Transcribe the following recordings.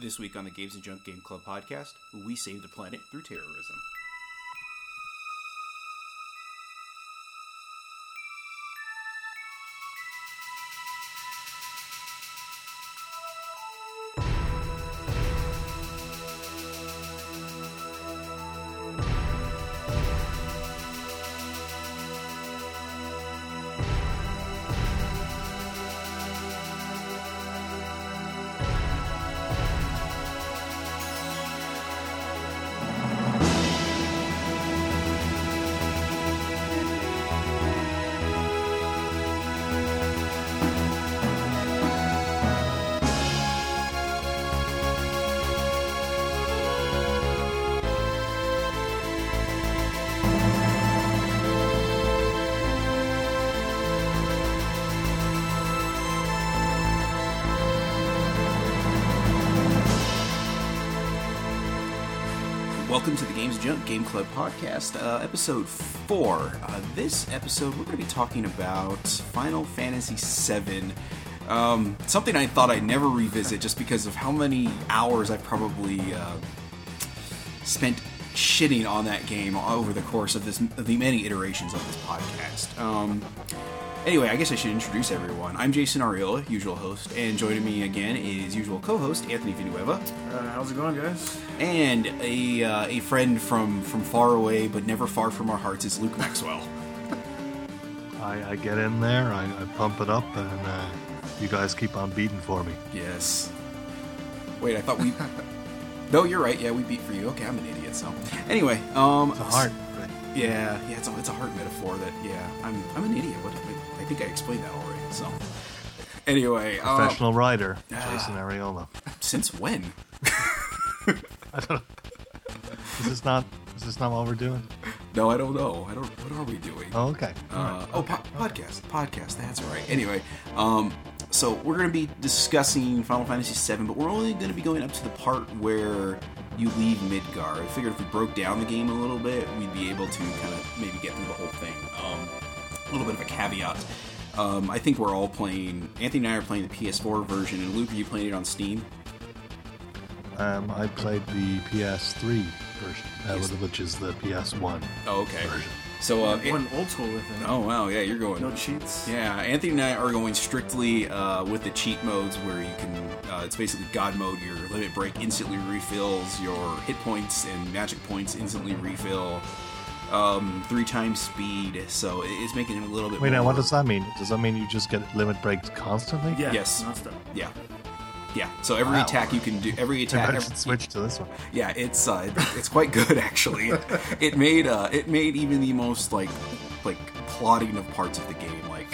This week on the Games and Junk Game Club podcast, we save the planet through terrorism. Junk Game Club podcast, uh, episode four. Uh, this episode, we're going to be talking about Final Fantasy VII. Um, something I thought I'd never revisit just because of how many hours I've probably uh, spent shitting on that game over the course of this of the many iterations of this podcast. Um, anyway, I guess I should introduce everyone. I'm Jason Arriola, usual host, and joining me again is usual co-host Anthony Villanueva, Uh, how's it going, guys? and a uh, a friend from from far away but never far from our hearts is Luke Maxwell. I, I get in there, I, I pump it up, and uh, you guys keep on beating for me. Yes. Wait, I thought we. no, you're right. Yeah, we beat for you. Okay, I'm an idiot. So anyway, um, It's a heart. Right? Yeah, yeah, it's a, it's a hard metaphor that yeah, I'm I'm an idiot. What I, I think I explained that already. So anyway, uh, Professional rider, ah. Jason Arriola. since when? I don't. Is this not? Is this not what we're doing? No, I don't know. I don't. What are we doing? Oh, okay. Uh, right. oh, po- podcast, podcast. That's right. Anyway, um, so we're going to be discussing Final Fantasy VII, but we're only going to be going up to the part where you leave Midgar. I figured if we broke down the game a little bit, we'd be able to kind of maybe get through the whole thing. Um, little bit of a caveat. Um, I think we're all playing. Anthony and I are playing the PS4 version, and Luke, are you playing it on Steam? Um, I played the PS3 version, uh, which is the PS1 Oh, okay. version. So, uh, One old school with it. oh wow, yeah, you're going. No cheats. Yeah, Anthony and I are going strictly uh, with the cheat modes where you can. Uh, it's basically God mode. Your limit break instantly refills. Your hit points and magic points instantly refill. Um, three times speed, so it's making it a little bit. Wait, now what does that mean? Does that mean you just get limit breaks constantly? Yeah. Yes. Non-stop. Yeah, yeah. So every Wow. attack you can do, every attack, I every, should switch to this one. yeah, it's uh, it's quite good actually. it made uh, it made even the most like like plotting of parts of the game like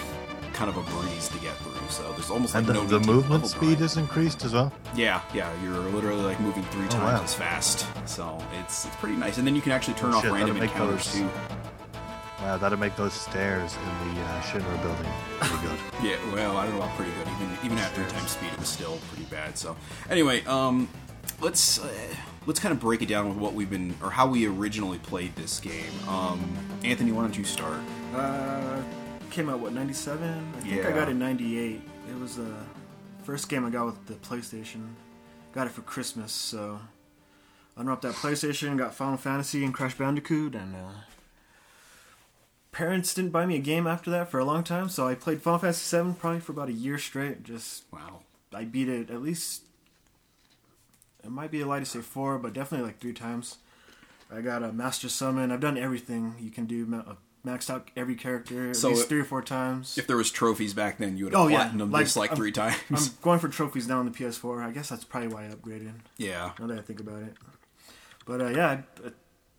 kind of a breeze to get through. So there's almost like And the, no the to movement level speed grind. is increased as well. Yeah, yeah, you're literally like moving three times wow. as fast. So it's it's pretty nice. And then you can actually turn Oh, off shit, random that'll make encounters those- too. Wow, that'd make those stairs in the uh, Shinra building pretty good. Yeah, well, I don't know about pretty good. Even even at three times speed, it was still pretty bad. So anyway, um, let's uh, let's kind of break it down with what we've been or how we originally played this game. Um, Anthony, why don't you start? Uh, came out what '97? I think Yeah. I got it in '98. It was the first game I got with the PlayStation. Got it for Christmas, so unwrapped that PlayStation. Got Final Fantasy and Crash Bandicoot, and uh, parents didn't buy me a game after that for a long time. So I played Final Fantasy seven probably for about a year straight. Just Wow. I beat it at least. It might be a lie to say four, but definitely like three times. I got a master summon. I've done everything you can do. Ma- Maxed out every character at So least it- three or four times. If there was trophies back then, you would have Oh, yeah. platinumed Like, this like I'm- three times. I'm going for trophies now on the PS4. I guess that's probably why I upgraded. yeah. Now that I think about it, but uh, yeah, it, it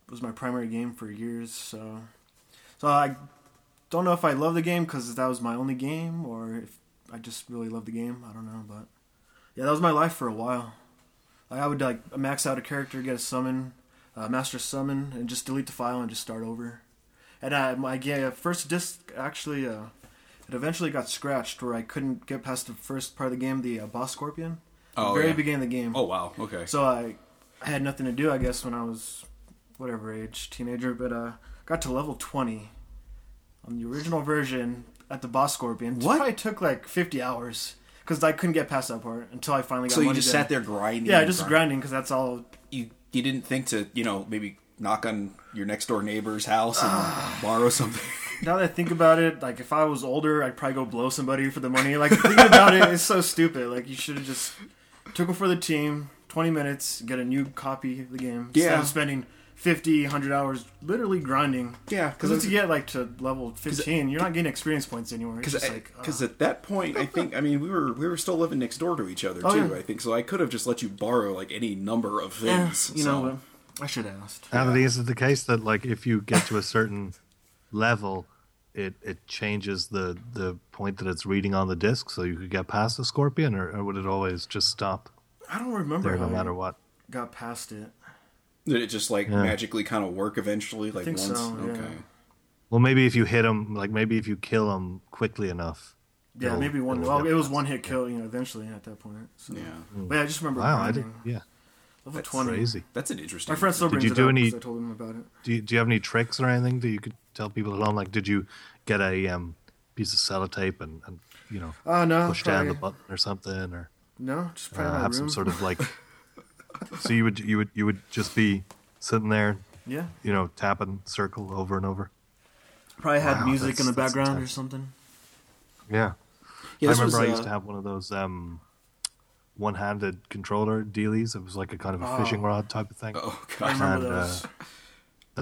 was my primary game for years. So, so I don't know if I love the game because that was my only game, or if I just really love the game. I don't know, but yeah, that was my life for a while. Like, I would like max out a character, get a summon, uh, master summon, and just delete the file and just start over. And uh, my yeah, first disc actually, uh, it eventually got scratched where I couldn't get past the first part of the game, the uh, boss scorpion. Oh, the very yeah. beginning of the game. Oh wow. Okay. So I, I had nothing to do, I guess, when I was whatever age, teenager. But uh, got to level twenty on the original version at the boss scorpion. It What? probably took like fifty hours because I couldn't get past that part until I finally got. So you just sat there grinding. Yeah, just grinding because that's all. You you didn't think to you know maybe knock on your next door neighbor's house and borrow something. Now that I think about it, like if I was older, I'd probably go blow somebody for the money. Like thinking about it, it's so stupid. Like you should have just took them for the team, twenty minutes, get a new copy of the game. Yeah, Instead of spending 50, 100 hours literally grinding. Yeah, Because once you get like to level fifteen, you're not getting experience points anymore. Because like because uh, at that point, I think I mean we were we were still living next door to each other Oh, too. yeah. I think so. I could have just let you borrow like any number of things. you so- know? I should have asked. And is it the case that like if you get to a certain level, it it changes the the point that it's reading on the disc, so you could get past the scorpion, or, or would it always just stop I don't remember there no matter what? got past it. Did it just like Yeah. magically kind of work eventually? Like think once? so, yeah. Okay. Well, maybe if you hit him, like maybe if you kill him quickly enough. Yeah, maybe one. Well, it was one hit kill. You know, eventually at that point. So. Yeah. Mm. But yeah, I just remember. Wow, I grinding. did. Yeah, Level That's twenty. crazy. That's an interesting. My friend still Did brings you it do up any- I told him about it. Do you, do you have any tricks or anything that you could tell people at home? Like, did you get a um, piece of sellotape and, and you know Oh no, push down the button or something, or No, just uh, probably have room. some sort of like? so you would you would you would just be sitting there, yeah. you know, tapping circle over and over. Probably had Wow, music in the that's background or something. Yeah, Yeah, I remember was, I used uh, to have one of those um, one-handed controller dealies. It was like a kind of a Oh. fishing rod type of thing. Oh I god. remember And, uh, those.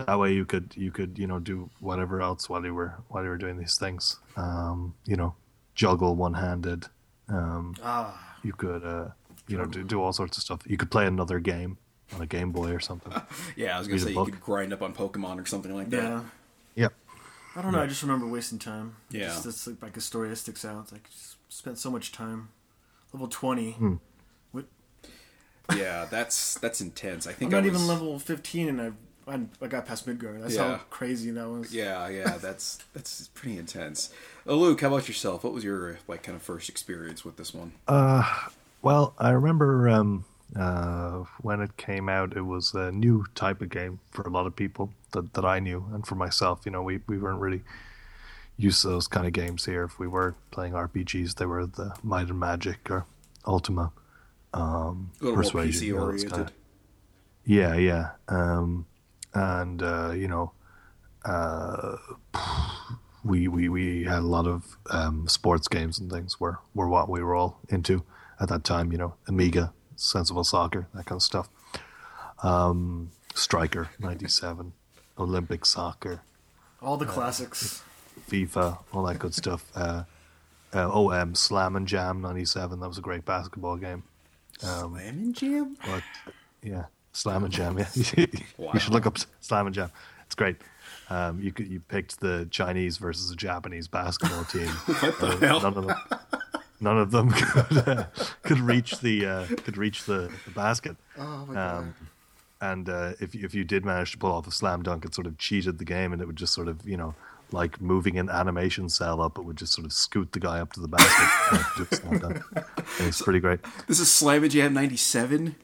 that way you could you could you know do whatever else while you were while you were doing these things um you know juggle one-handed um ah, you could uh you know do, do all sorts of stuff you could play another game on a game boy or something Yeah, I was gonna Read say you could grind up on Pokemon or something like that. yeah. yep I don't know. I just remember wasting time. Yeah. Just, it's like, like a story that sticks out. It's like just spent so much time. Level twenty. Hmm. What? Yeah, that's that's intense. I think I'm think not I even level fifteen, and I've I, I got past Midgard. That's Yeah. how crazy that was. Yeah, yeah, that's that's pretty intense. Uh, Luke, how about yourself? What was your like kind of first experience with this one? Uh, well i remember um uh when it came out it was a new type of game for a lot of people that, that i knew and for myself you know we, we weren't really used to those kind of games here if we were playing rpgs they were the might and magic or ultima um A little more Persuasion, PC you know, kinda- Yeah, yeah. Um, and uh, you know, uh, we we we had a lot of um, sports games and things were were what we were all into at that time. You know, Amiga, Sensible Soccer, that kind of stuff. Um, Striker '97, Olympic Soccer, All the classics. FIFA, all that good stuff. Uh, uh, oh, um, Slam and Jam '97. That was a great basketball game. Slam and Jam. But yeah, Slam and Jam. Yeah, Wow. you should look up Slam and Jam. It's great. Um, you you picked the Chinese versus the Japanese basketball team. What the Uh, hell? None of them, none of them could, uh, could reach the uh, could reach the, the basket. Oh my god. Um, and uh, if if you did manage to pull off a slam dunk, it sort of cheated the game, and it would just sort of you know like moving an animation cell up, it would just sort of scoot the guy up to the basket. and do a slam. And it's pretty great. This is Slam and Jam '97.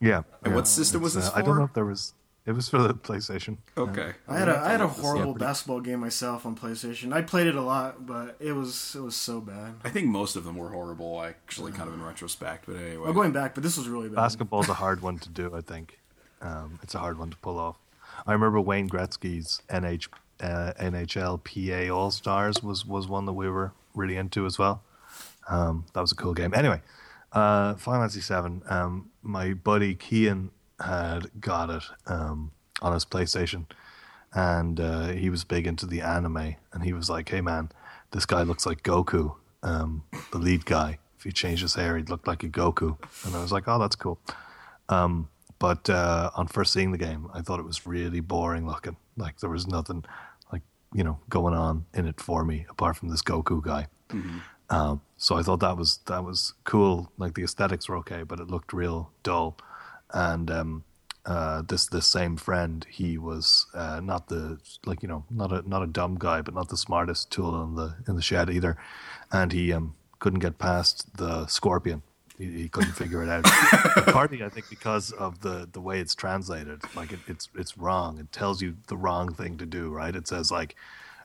Yeah. And yeah. what system was this uh, I don't know if there was. It was for the PlayStation. Okay. I had a I had a look this up. horrible basketball game myself on PlayStation. I played it a lot, but it was it was so bad. I think most of them were horrible, actually, kind of in retrospect. But anyway, I'm going back, but this was really bad. Basketball's a hard one to do. I think um, it's a hard one to pull off. I remember Wayne Gretzky's NH, uh, NHL PA All Stars was was one that we were really into as well. Um, that was a cool game. Anyway, uh, Final Fantasy Seven. Um, my buddy Kian had got it um, on his PlayStation, and uh, he was big into the anime. And he was like, "Hey man, this guy looks like Goku, um, the lead guy. If he changed his hair, he'd look like a Goku." And I was like, "Oh, that's cool." Um, but uh, on first seeing the game, I thought it was really boring looking. Like there was nothing, you know, going on in it for me apart from this Goku guy. Um, so I thought that was that was cool. Like the aesthetics were okay, but it looked real dull. And um, uh, this this same friend, he was uh, not the like you know not a not a dumb guy, but not the smartest tool in the in the shed either. And he um, couldn't get past the scorpion. He, he couldn't figure it out. Partly, I think, because of the the way it's translated. Like it, it's it's wrong. It tells you the wrong thing to do. Right? It says like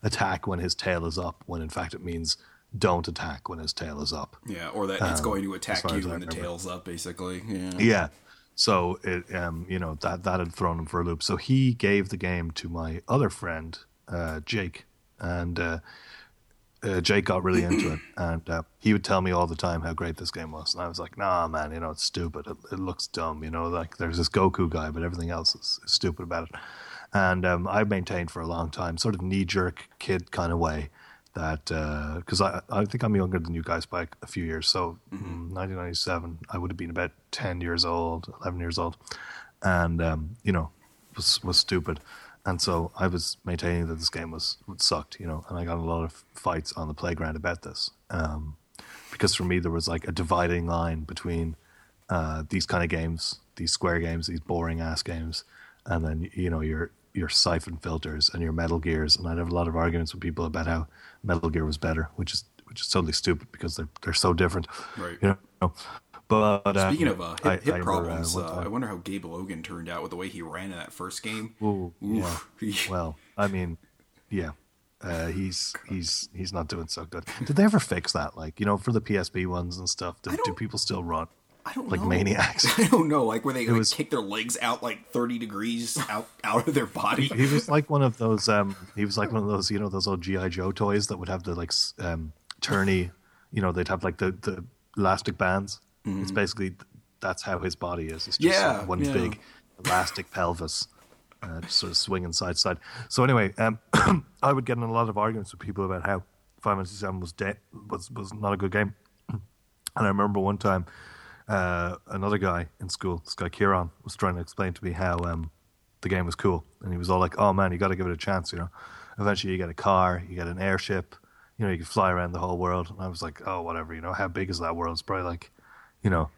attack when his tail is up, when in fact it means don't attack when his tail is up. Yeah, or that it's going to attack you when the tail's up, basically. Yeah. Yeah. So it, um, you know, that that had thrown him for a loop. So he gave the game to my other friend, uh, Jake, and uh, uh, Jake got really into it, and uh, he would tell me all the time how great this game was, and I was like, Nah, man, you know, it's stupid. It, it looks dumb. You know, like there's this Goku guy, but everything else is, is stupid about it. And um, I maintained for a long time, sort of knee jerk kid kind of way, that because I I think I'm younger than you guys by a few years. So mm 1997, I would have been about 10 years old, 11 years old, and um, you know was was stupid. And so I was maintaining that this game was sucked, you know, and I got a lot of fights on the playground about this. Um, because for me, there was like a dividing line between uh, these kind of games, these square games, these boring ass games, and then you know your your siphon filters and your Metal Gears. And I'd have a lot of arguments with people about how Metal Gear was better, which is which is totally stupid because they're they're so different, Right. You know. But um, Speaking of uh, hip, I- hip I remember, problems, uh, I wonder how Gabe Logan turned out with the way he ran in that first game. Ooh, yeah. Well, I mean, yeah, uh, he's he's he's not doing so good. Did they ever fix that? Like, you know, for the PSP ones and stuff, do, do people still run I don't like know. maniacs? I don't know, like where they like, was- kick their legs out like thirty degrees out out of their body. he was like one of those. Um, he was like one of those, you know, those old GI Joe toys that would have the like um, turny. You know, they'd have like the the elastic bands. It's basically that's how his body is. It's just Yeah, one yeah. big elastic pelvis. Uh, sort of swinging side to side. So anyway, um, I would get in a lot of arguments with people about how Final Fantasy VII was de- was was not a good game. And I remember one time, uh, another guy in school, this guy Kieran, was trying to explain to me how um, the game was cool, and he was all like, "Oh man, you got to give it a chance." You know, eventually you get a car, you get an airship, you know, you can fly around the whole world. And I was like, "Oh, whatever." You know, how big is that world? It's probably like, you know,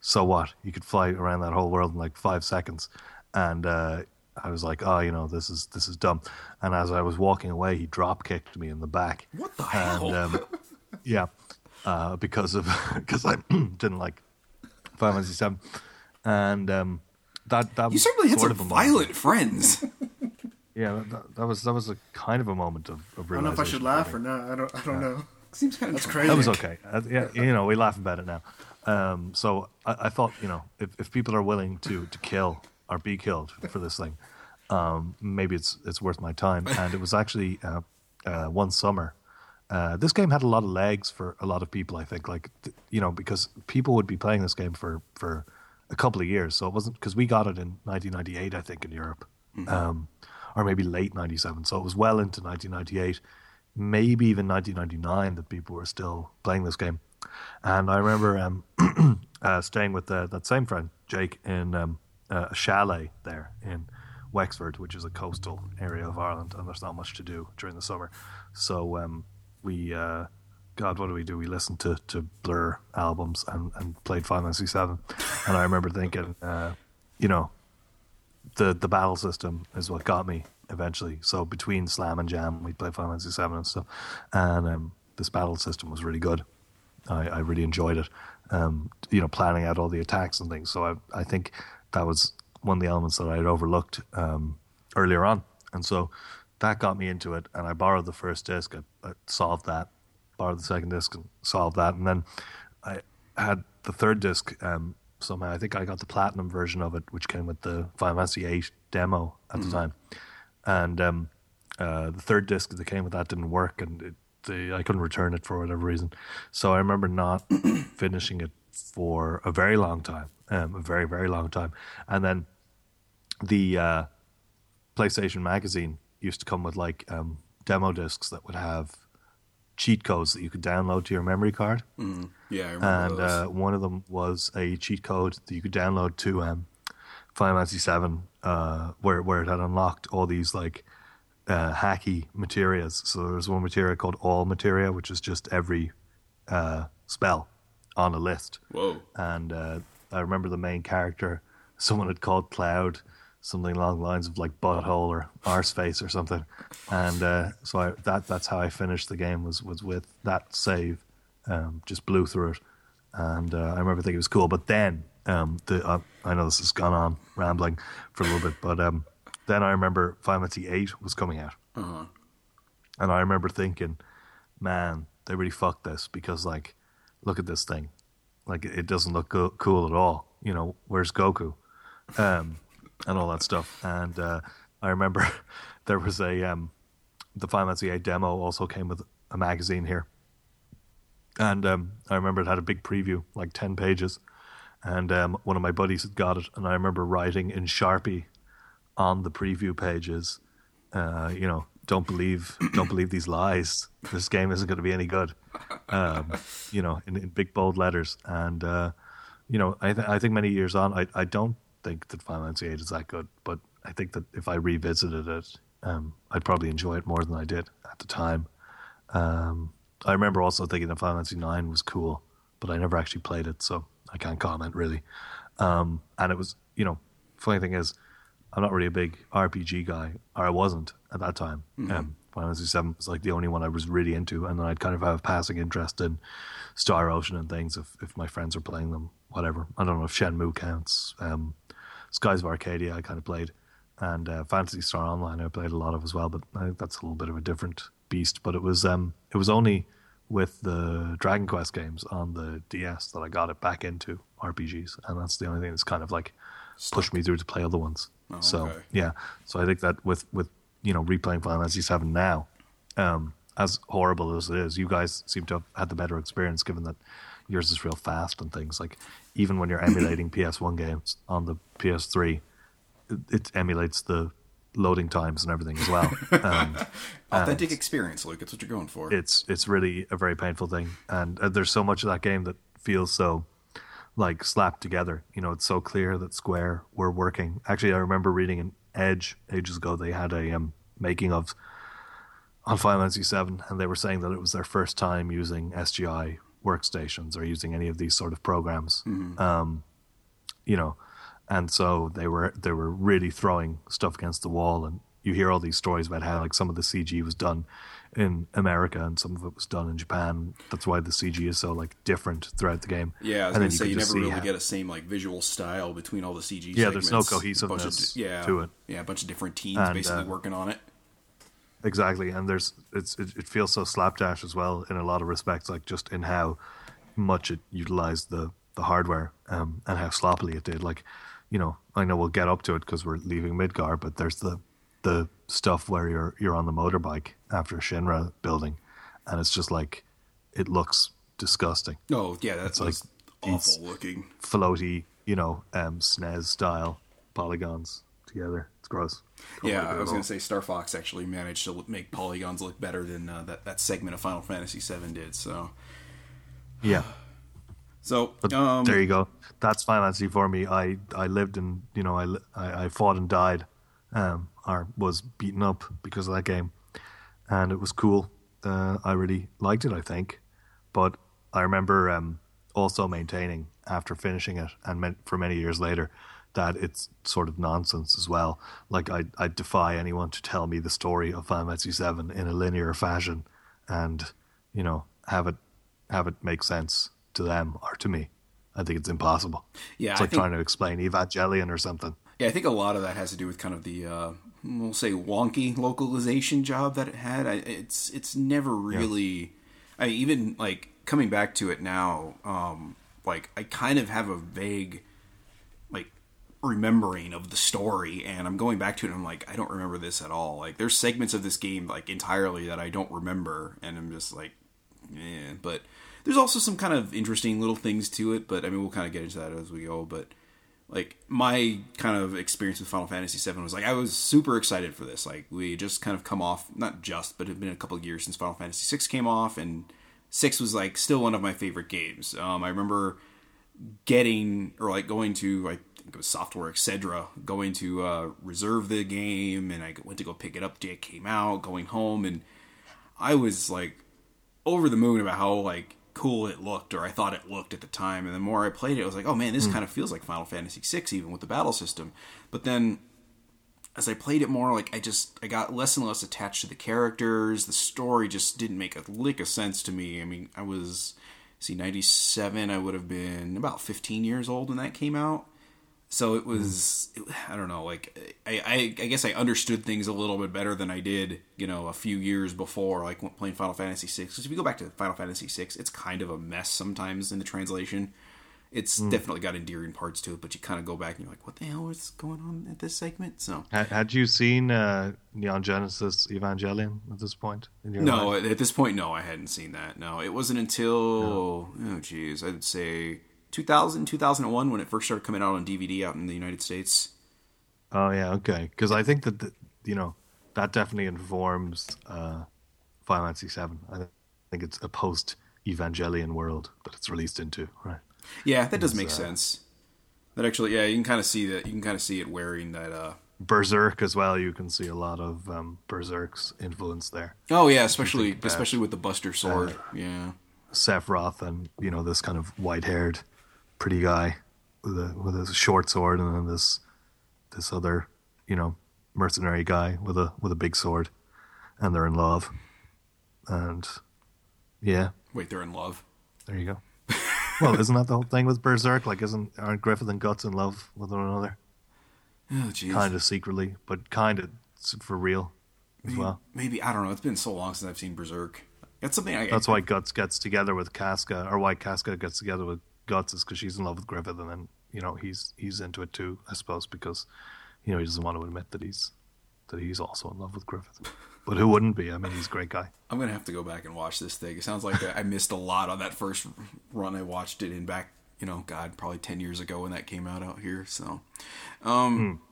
so what? You could fly around that whole world in like five seconds, and. Uh, I was like, oh, you know, this is this is dumb. And as I was walking away, he drop kicked me in the back. What the And hell? um, yeah, uh, because of because I didn't like Final Fantasy Seven, and um, that that you was certainly had some of a violent friends. Yeah, that, that was that was a kind of a moment of, of I don't know if I should laugh for or not. I don't. I don't know. Seems kind of That's crazy. That was okay. Uh, yeah, you know, we laugh about it now. Um, so I, I thought, you know, if, if people are willing to to kill or be killed for this thing, um, maybe it's it's worth my time. And it was actually uh, uh, one summer. Uh, this game had a lot of legs for a lot of people. I think, like th- you know, because people would be playing this game for for a couple of years. So it wasn't because we got it in 1998, I think, in Europe, um, or maybe late '97. So it was well into 1998, maybe even 1999 that people were still playing this game. And I remember um, uh, staying with uh, that same friend, Jake, in um, a chalet there in Wexford, which is a coastal area of Ireland, and there's not much to do during the summer. So um, we, uh, God, what do we do? We listened to, to Blur albums and, and played Final Fantasy Seven. And I remember thinking, uh, you know, the the battle system is what got me eventually. So between Slam and Jam, we'd play Final Fantasy Seven and stuff, and um, this battle system was really good. I, I really enjoyed it. Um, you know, planning out all the attacks and things. So I I think that was one of the elements that I had overlooked um, earlier on, and so that got me into it. And I borrowed the first disc. I, I solved that. Borrowed the second disc and solved that, and then I had the third disc um, somehow. I think I got the platinum version of it, which came with the Final Fantasy VIII demo at the time. And um, uh, the third disc that came with that didn't work, and it, the, I couldn't return it for whatever reason. So I remember not finishing it for a very long time, um, a very very long time. And then the uh, PlayStation Magazine used to come with like um, demo discs that would have cheat codes that you could download to your memory card yeah, I remember and uh, one of them was a cheat code that you could download to um, Final Fantasy Seven, uh, where where it had unlocked all these like uh, hacky materias. So there's one materia called All Materia, which is just every uh, spell on a list. Whoa. And uh, I remember the main character, someone had called Cloud something along the lines of like butthole or arse face or something. And uh, so I, that that's how I finished the game was was with that save. Um, just blew through it, and uh, I remember thinking it was cool. But then um, the uh, I know this has gone on rambling for a little bit, but um, then I remember Final Fantasy Eight was coming out, and I remember thinking, man, they really fucked this because like, look at this thing, like it doesn't look go- cool at all. You know, where's Goku, um, and all that stuff. And uh, I remember there was a um, the Final Fantasy VIII demo also came with a magazine here, and um, I remember it had a big preview, like ten pages, and um, one of my buddies had got it, and I remember writing in Sharpie on the preview pages, uh, you know, don't believe, don't believe these lies. This game isn't going to be any good, um, you know, in, in, big bold letters. And uh, you know, I, th- I think many years on, I, I don't think that Final Fantasy VIII is that good, but I think that if I revisited it, um, I'd probably enjoy it more than I did at the time. Um, I remember also thinking that Final Fantasy IX was cool, but I never actually played it, so I can't comment really. Um, and it was, you know, funny thing is, I'm not really a big RPG guy, or I wasn't at that time. Mm-hmm. Um, Final Fantasy Seven was like the only one I was really into, and then I'd kind of have a passing interest in Star Ocean and things if if my friends are playing them, whatever. I don't know if Shenmue counts. Um, Skies of Arcadia, I kind of played, and uh, Phantasy Star Online, I played a lot of as well. But I think that's a little bit of a different beast. But it was um, it was only with the Dragon Quest games on the DS that I got it back into RPGs, and that's the only thing that's kind of like pushed me through to play other ones. Oh, so okay. yeah, so I think that with with you know replaying Final Fantasy VII now, um, as horrible as it is, you guys seem to have had the better experience, given that yours is real fast and things like even when you're emulating PS1 games on the PS3, it, it emulates the loading times and everything as well. Um, Authentic experience, Luke. It's what you're going for. It's it's really a very painful thing, and uh, there's so much of that game that feels so like slapped together. You know, it's so clear that Square were working. Actually, I remember reading in Edge ages ago. They had a um, making of on Final Fantasy VII, and they were saying that it was their first time using SGI workstations or using any of these sort of programs. Mm-hmm. Um, you know, and so they were they were really throwing stuff against the wall. And you hear all these stories about how like some of the CG was done in America and some of it was done in Japan. That's why the CG is so like different throughout the game. Yeah, I was and gonna say you, you never really how, get a same like visual style between all the CG. Yeah, segments. there's no cohesiveness of, yeah, to it. Yeah, a bunch of different teams and, basically uh, working on it. Exactly, and there's it's it, it, feels so slapdash as well in a lot of respects, like just in how much it utilized the the hardware um, and how sloppily it did. Like, you know, I know we'll get up to it because we're leaving Midgar, but there's the the stuff where you're you're on the motorbike after Shinra building, and it's just like it looks disgusting. Oh yeah, that's like awful looking, floaty, you know, um, SNES style polygons together. It's gross. yeah, I was going to say Star Fox actually managed to make polygons look better than uh, that that segment of Final Fantasy VII did. So yeah. So um, there you go. That's Final Fantasy for me. I I lived and you know I I, I fought and died um, or was beaten up because of that game, and it was cool. Uh, I really liked it, I think, but I remember um, also maintaining after finishing it and for many years later that it's sort of nonsense as well. Like I I defy anyone to tell me the story of Final Fantasy VII in a linear fashion, and you know have it have it make sense to them or to me. I think it's impossible. Yeah, it's like think, trying to explain Evangelion or something. Yeah, I think a lot of that has to do with kind of the uh, we'll say wonky localization job that it had. I, it's it's never really. Yeah. I even like coming back to it now. Um, like I kind of have a vague like remembering of the story, and I'm going back to it. and I'm like, I don't remember this at all. Like there's segments of this game like entirely that I don't remember, and I'm just like, yeah. But there's also some kind of interesting little things to it. But I mean, we'll kind of get into that as we go. But like my kind of experience with Final Fantasy VII was like I was super excited for this. Like we just kind of come off, not just, but it had been a couple of years since Final Fantasy VI came off, and six was like still one of my favorite games. Um, I remember getting or like going to I think it was Software Cedra, going to uh, reserve the game, and I went to go pick it up. Day it came out, going home, and I was like over the moon about how like cool it looked or I thought it looked at the time. And the more I played it, I was like, oh man, this mm. kind of feels like Final Fantasy VI, even with the battle system. But then as I played it more, like I just I got less and less attached to the characters. The story just didn't make a lick of sense to me. I mean, I was see ninety seven. I would have been about fifteen years old when that came out. So it was it, I don't know like I, I I guess I understood things a little bit better than I did you know a few years before like playing Final Fantasy VI. Because if you go back to Final Fantasy VI, it's kind of a mess sometimes in the translation. It's definitely got endearing parts to it, but you kind of go back and you're like, what the hell is going on at this segment? So Had, had you seen uh, Neon Genesis Evangelion at this point? In your no, life? at this point, no, I hadn't seen that. No, it wasn't until oh jeez, I'd say 2000, 2001 when it first started coming out on DVD out in the United States. Oh yeah, okay. Because I think that the, you know that definitely informs uh, Final Fantasy Seven. I think it's a post Evangelion world that it's released into, right? Yeah, that does make uh, sense. That actually, yeah, you can kind of see that. You can kind of see it wearing that. uh Berserk as well. You can see a lot of um, Berserk's influence there. Oh yeah, especially especially with the Buster Sword. Uh, yeah, Sephiroth and you know this kind of white-haired, pretty guy with a with a short sword, and then this this other you know mercenary guy with a with a big sword, and they're in love, and yeah, wait, they're in love. there you go. well, isn't that the whole thing with Berserk? Like, isn't aren't Griffith and Guts in love with one another? Oh jeez. Kind of secretly, but kind of for real as well. Maybe I don't know. It's been so long since I've seen Berserk. That's something I. That's why Guts gets together with Casca, or why Casca gets together with Guts is because she's in love with Griffith, and then you know he's he's into it too, I suppose, because you know he doesn't want to admit that he's that he's also in love with Griffith. But who wouldn't be? I mean, he's a great guy. I'm gonna have to go back and watch this thing. It sounds like I missed a lot on that first run. I watched it in back, you know, God, probably ten years ago when that came out out here. So, um,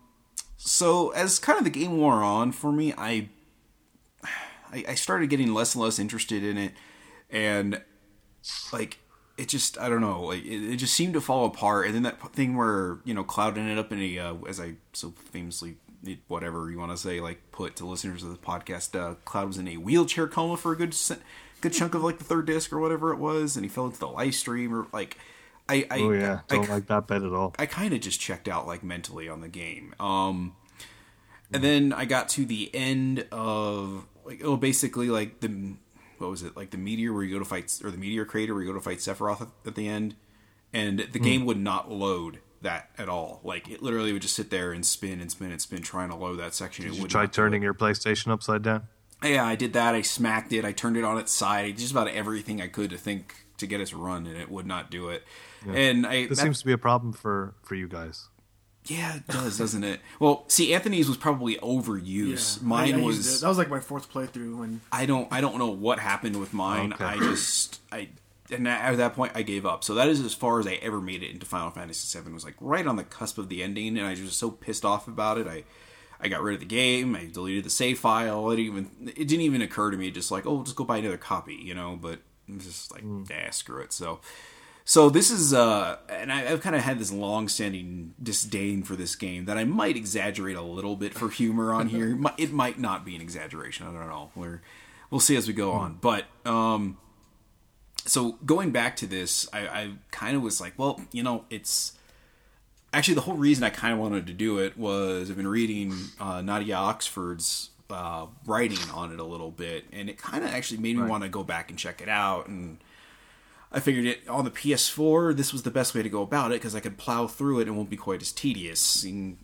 so as kind of the game wore on for me, I, I, I started getting less and less interested in it, and like it just I don't know, like it, it just seemed to fall apart. And then that thing where you know Cloud ended up in a, uh, as I so famously whatever you want to say, like put to listeners of the podcast, uh, Cloud was in a wheelchair coma for a good good chunk of like the third disc or whatever it was, and he fell into the Lifestream or like. I, I, Oh yeah, I, don't like that bit at all. I kind of just checked out like mentally on the game. Um, and then I got to the end of like oh basically like the what was it like the meteor where you go to fight or the meteor crater where you go to fight Sephiroth at, the end, and Hmm. the game would not load that at all. Like it literally would just sit there and spin and spin and spin trying to load that section. it Did you try turning it. your PlayStation upside down? Yeah, I did that. I smacked it. I turned it on its side. Just about everything I could to think to get it to run, and it would not do it. And I This that- seems to be a problem for for you guys. Yeah, it does, doesn't it? Well, see, Anthony's was probably overuse. Yeah. Mine I- I used was. it. that was like my fourth playthrough and I don't. I don't know what happened with mine. Okay. I just. I. And at that point, I gave up. So that is as far as I ever made it into Final Fantasy VII. It Was like right on the cusp of the ending, and I was just so pissed off about it. I, I got rid of the game. I deleted the save file. It even. It didn't even occur to me. Just like, oh, just go buy another copy, you know. But it was just like, mm. nah, screw it. So, so this is, uh, and I, I've kind of had this long-standing disdain for this game that I might exaggerate a little bit for humor on here. It might- it might not be an exaggeration. I don't know. We're, we'll see as we go on. But um, so going back to this, I, I kind of was like, well, you know, it's actually the whole reason I kind of wanted to do it was I've been reading uh, Nadia Oxford's uh, writing on it a little bit, and it kind of actually made me Right. want to go back and check it out and. I figured it on the PS4. This was the best way to go about it because I could plow through it and won't be quite as tedious. And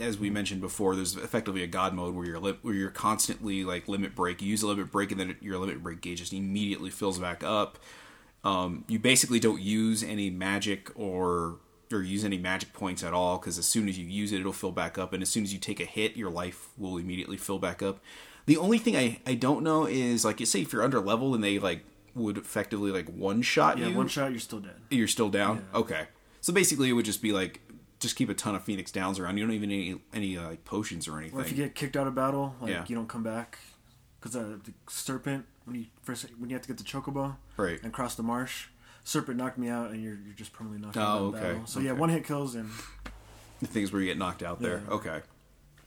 as we mentioned before, there's effectively a god mode where you're li- where you're constantly like limit break. You use a limit break and then your limit break gauge just immediately fills back up. Um, you basically don't use any magic or or use any magic points at all because as soon as you use it, it'll fill back up, and as soon as you take a hit, your life will immediately fill back up. The only thing I, I don't know is like you say if you're under level and they like would effectively like one shot yeah, you, one shot you're still dead. you're still down. Okay, so basically it would just be like just keep a ton of Phoenix Downs around. You don't even need any any uh, like potions or anything. Or if you get kicked out of battle, like Yeah. you don't come back because uh, the serpent when you first when you have to get the chocobo Right. and cross the marsh, serpent knocked me out and you're you're just permanently knocked Oh, out of okay, battle. So yeah, one hit kills and the things where you get knocked out there. Yeah. Okay,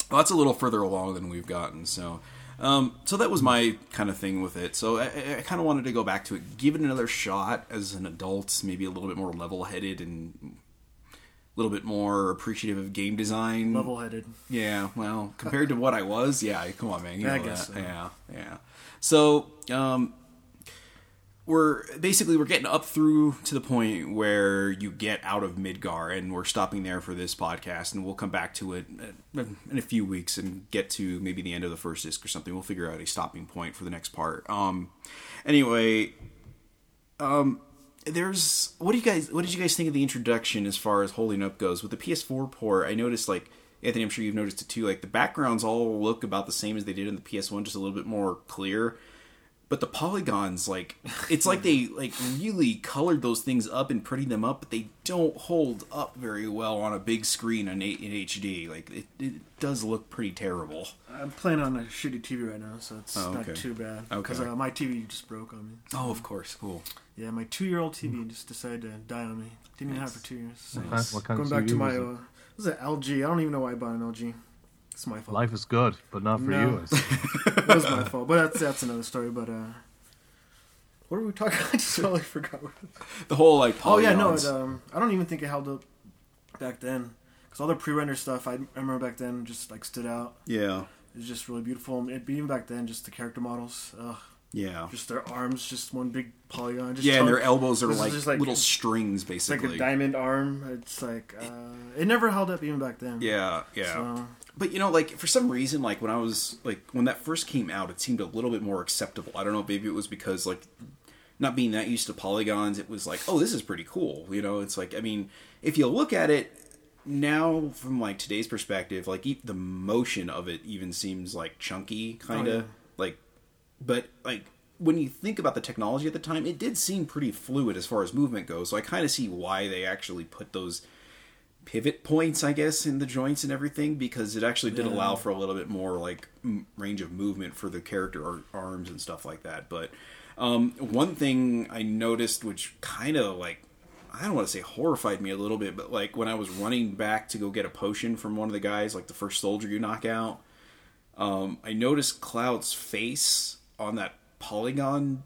well, that's a little further along than we've gotten. So, um, so that was my kind of thing with it. So I, I- kind of wanted to go back to it, give it another shot as an adult, maybe a little bit more level-headed and a little bit more appreciative of game design. level headed. Yeah, well, compared to what I was, yeah, come on, man. You Yeah, I guess so. Yeah, yeah. So, um, we're basically we're getting up through to the point where you get out of Midgar, and we're stopping there for this podcast, and we'll come back to it uh, in a few weeks and get to maybe the end of the first disc or something. We'll figure out a stopping point for the next part. Um, anyway, um, there's what do you guys what did you guys think of the introduction as far as holding up goes with the PS4 port? I noticed like Anthony, I'm sure you've noticed it too. Like the backgrounds all look about the same as they did in the PS1, just a little bit more clear but the polygons like it's like they like really colored those things up and pretty them up but they don't hold up very well on a big screen in, in hd like it, it does look pretty terrible I'm playing on a shitty TV right now, so it's Oh, okay. not too bad. Okay. Because uh, my TV just broke on me. oh of course cool Yeah, my two-year-old TV just decided to die on me. Didn't even have it for two years. So. What kind- what kind Going of back to my, was it? uh, was it LG? I don't even know why I bought an LG. It's my fault. Life is good, but not for No. you. I it was my fault, but that's that's another story. But uh, what are we talking? About? I just totally forgot. The whole like oh yeah, no, polygons. it, um, I don't even think it held up back then because all the pre-render stuff I, I remember back then just like stood out. yeah It was just really beautiful. And it, even back then, just the character models, ugh, yeah just their arms, just one big polygon. Just yeah and their elbows are like, just like- little strings basically. like a diamond arm. It's like uh, it never held up even back then. yeah yeah So, but you know like for some reason like when i was like when that first came out it seemed a little bit more acceptable i don't know maybe it was because like not being that used to polygons it was like oh this is pretty cool you know it's like i mean if you look at it now from like today's perspective like e- the motion of it even seems like chunky kind of Oh, yeah. like but like when you think about the technology at the time it did seem pretty fluid as far as movement goes so i kind of see why they actually put those pivot points, I guess, in the joints and everything because it actually did Yeah. allow for a little bit more like m- range of movement for the character ar- arms and stuff like that. But um, one thing I noticed, which kind of like I don't want to say horrified me a little bit, but like when I was running back to go get a potion from one of the guys, like the first soldier you knock out, um, I noticed Cloud's face on that polygon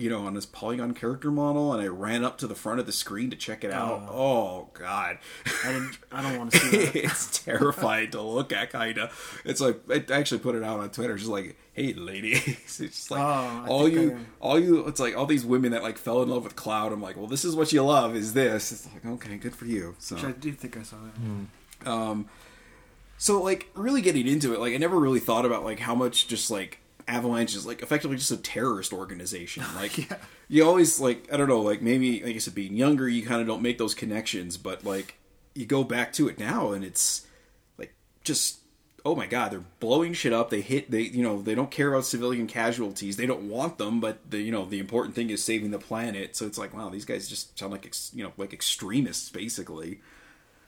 you know, on this polygon character model, and I ran up to the front of the screen to check it out. Oh, God, I didn't. I don't want to see that. it's terrifying to look at. Kinda, it's like I actually put it out on Twitter. It's just like, hey, ladies," it's just like Oh, all you, I- all you. It's like all these women that like fell in love with Cloud. I'm like, well, this is what you love. Is this? It's like okay, good for you. So Which I do think I saw that. um, so like really getting into it, like I never really thought about like how much just like Avalanche is like effectively just a terrorist organization. Like Yeah. you always like I don't know, like maybe like I said, being younger, you kind of don't make those connections, but like you go back to it now, and it's like just oh my god, they're blowing shit up. They hit they you know they don't care about civilian casualties. They don't want them, but the you know the important thing is saving the planet. So it's like wow, these guys just sound like ex, you know like extremists basically.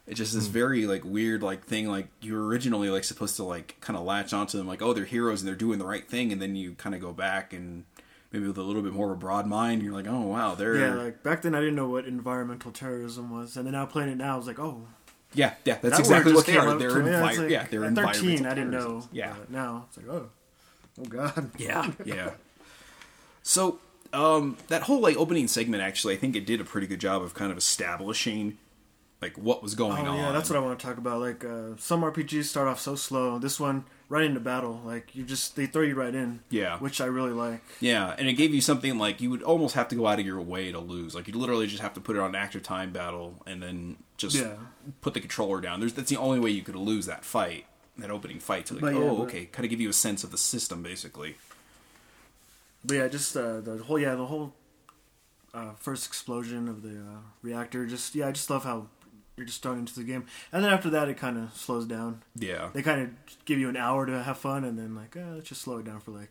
It's just this very like weird like thing like you're originally like supposed to like kind of latch onto them like oh they're heroes and they're doing the right thing and then you kind of go back and maybe with a little bit more of a broad mind you're like oh wow they're Yeah, like back then I didn't know what environmental terrorism was, and then now playing it now, I was like, oh, yeah yeah that's that exactly what they are they're envi- it's like, yeah they're at thirteen. environmental I didn't know. yeah now it's like, oh, oh god. Yeah, yeah. So um, that whole like opening segment, actually, I think it did a pretty good job of kind of establishing like what was going Oh on. yeah, that's what I want to talk about. Like uh, some RPGs start off so slow. This one right into battle. Like you just they throw you right in. Yeah. which I really like. Yeah, and it gave you something like you would almost have to go out of your way to lose. Like you literally just have to put it on active time battle and then just Yeah. put the controller down. There's that's the only way you could lose that fight, that opening fight. To like, But yeah, oh, but- okay, kind of give you a sense of the system, basically. But yeah, just uh, the whole yeah the whole uh, first explosion of the uh, reactor. Just yeah, I just love how you're just thrown into the game, and then after that it kind of slows down. Yeah, They kind of give you an hour to have fun, and then like uh, let's just slow it down for like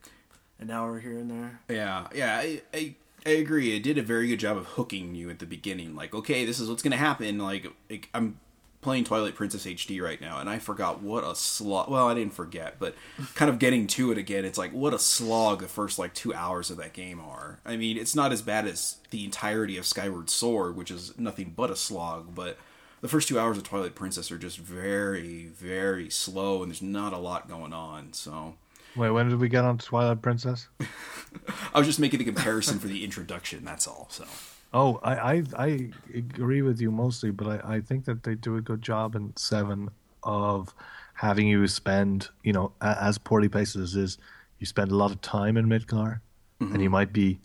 an hour here and there. Yeah, yeah, I, I I agree. It did a very good job of hooking you at the beginning. Like, okay, this is what's gonna happen. Like, like I'm playing Twilight Princess HD right now, and I forgot what a slog. Well, I didn't forget, but kind of getting to it again. It's like what a slog the first like two hours of that game are. I mean, it's not as bad as the entirety of Skyward Sword, which is nothing but a slog, but. The first two hours of Twilight Princess are just very, very slow, and there's not a lot going on. So, Wait, when did we get on Twilight Princess? I was just making the comparison for the introduction. That's all. So, Oh, I, I I agree with you mostly, but I, I think that they do a good job in seven of having you spend, you know, as poorly paced as it is, you spend a lot of time in Midgar, and you mm-hmm. might be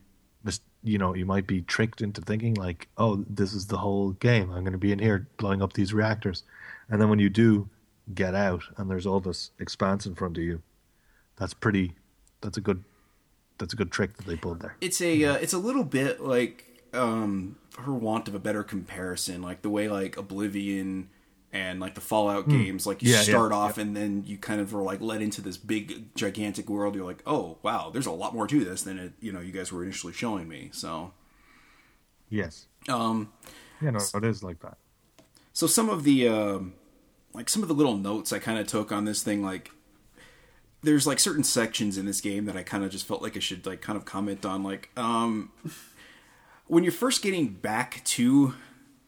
you know, you might be tricked into thinking like, oh, this is the whole game. I'm going to be in here blowing up these reactors, and then when you do get out and there's all this expanse in front of you, that's pretty. That's a good. That's a good trick that they pulled there. it's a uh, it's a little bit like um for want of a better comparison like the way like oblivion and like the fallout games like you Hmm. Yeah, yeah, start off and then you kind of are like led into this big gigantic world you're like oh wow there's a lot more to this than it you know you guys were initially showing me so Yes. um you Yeah, no, it is like that. so some of the um like some of the little notes i kind of took on this thing like there's like certain sections in this game that i kind of just felt like i should like kind of comment on like um when you're first getting back to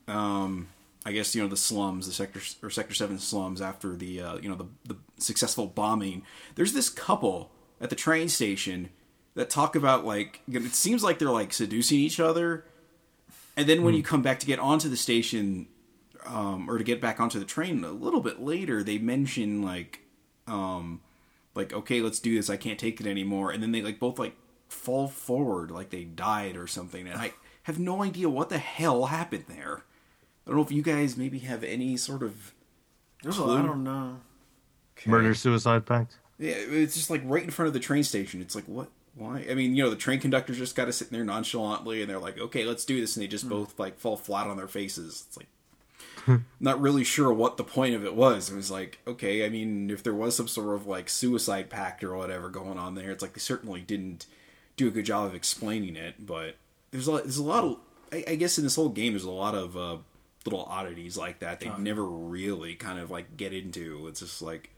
um i guess you know the slums the sector or sector 7 slums after the uh, you know the, the successful bombing there's this couple at the train station that talk about like it seems like they're like seducing each other and then when you come back to get onto the station um, or to get back onto the train a little bit later, they mention like, um, like okay, let's do this. I can't take it anymore. And then they like both like fall forward, like they died or something. And I have no idea what the hell happened there. I don't know if you guys maybe have any sort of There's Clue. I don't know. Murder suicide pact. yeah. It's just like right in front of the train station. It's like what. Why? I mean, you know, the train conductors just got to sit there nonchalantly, and they're like, "Okay, let's do this," and they just both like fall flat on their faces. It's like, not really sure what the point of it was. It was like, okay, I mean, if there was some sort of like suicide pact or whatever going on there, it's like they certainly didn't do a good job of explaining it. But there's a lot, there's a lot of, I, I guess, in this whole game, there's a lot of uh, little oddities like that. They uh-huh. never really kind of like get into. It's just like.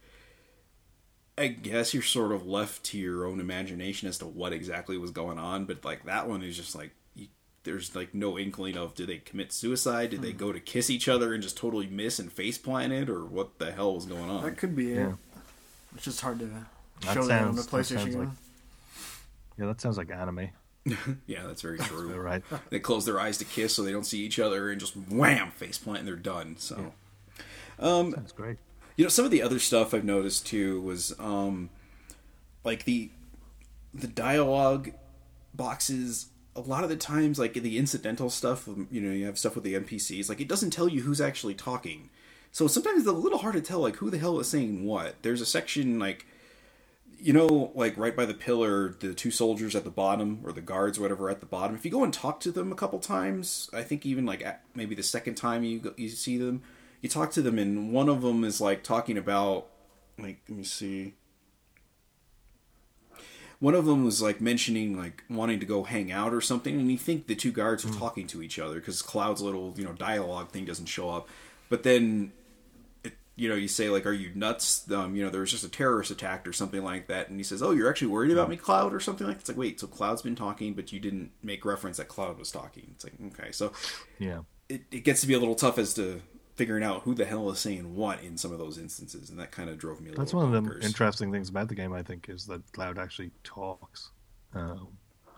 I guess you're sort of left to your own imagination as to what exactly was going on, but like that one is just like you, there's like no inkling of did they commit suicide, did they hmm. go to kiss each other and just totally miss and face plant it, or what the hell was going on? That could be it. Yeah. It's just hard to That show that on the sounds- that PlayStation sounds game. like- Yeah, that sounds like anime. yeah, that's very true. Right. They close their eyes to kiss so they don't see each other and just wham face plant and they're done. So. Um, That's great. You know, some of the other stuff I've noticed too was um like the the dialogue boxes a lot of the times like the incidental stuff um, you know you have stuff with the npcs like it doesn't tell you who's actually talking so sometimes it's a little hard to tell like who the hell is saying what there's a section like you know like right by the pillar the two soldiers at the bottom or the guards whatever at the bottom if you go and talk to them a couple times i think even like at maybe the second time you go, you see them you talk to them and one of them is like talking about like let me see. One of them was like mentioning like wanting to go hang out or something and you think the two guards are hmm. talking to each other because cloud's little you know dialogue thing doesn't show up. But then you know you say like are you nuts um, you know there was just a terrorist attack or something like that and he says oh you're actually worried about me cloud or something like that. it's like wait so cloud's been talking but you didn't make reference that cloud was talking it's like okay so Yeah. it, it gets to be a little tough as to figuring out who the hell is saying what in some of those instances and that kind of drove me a That's one of the interesting things about the game. I think is that Cloud actually talks. Um,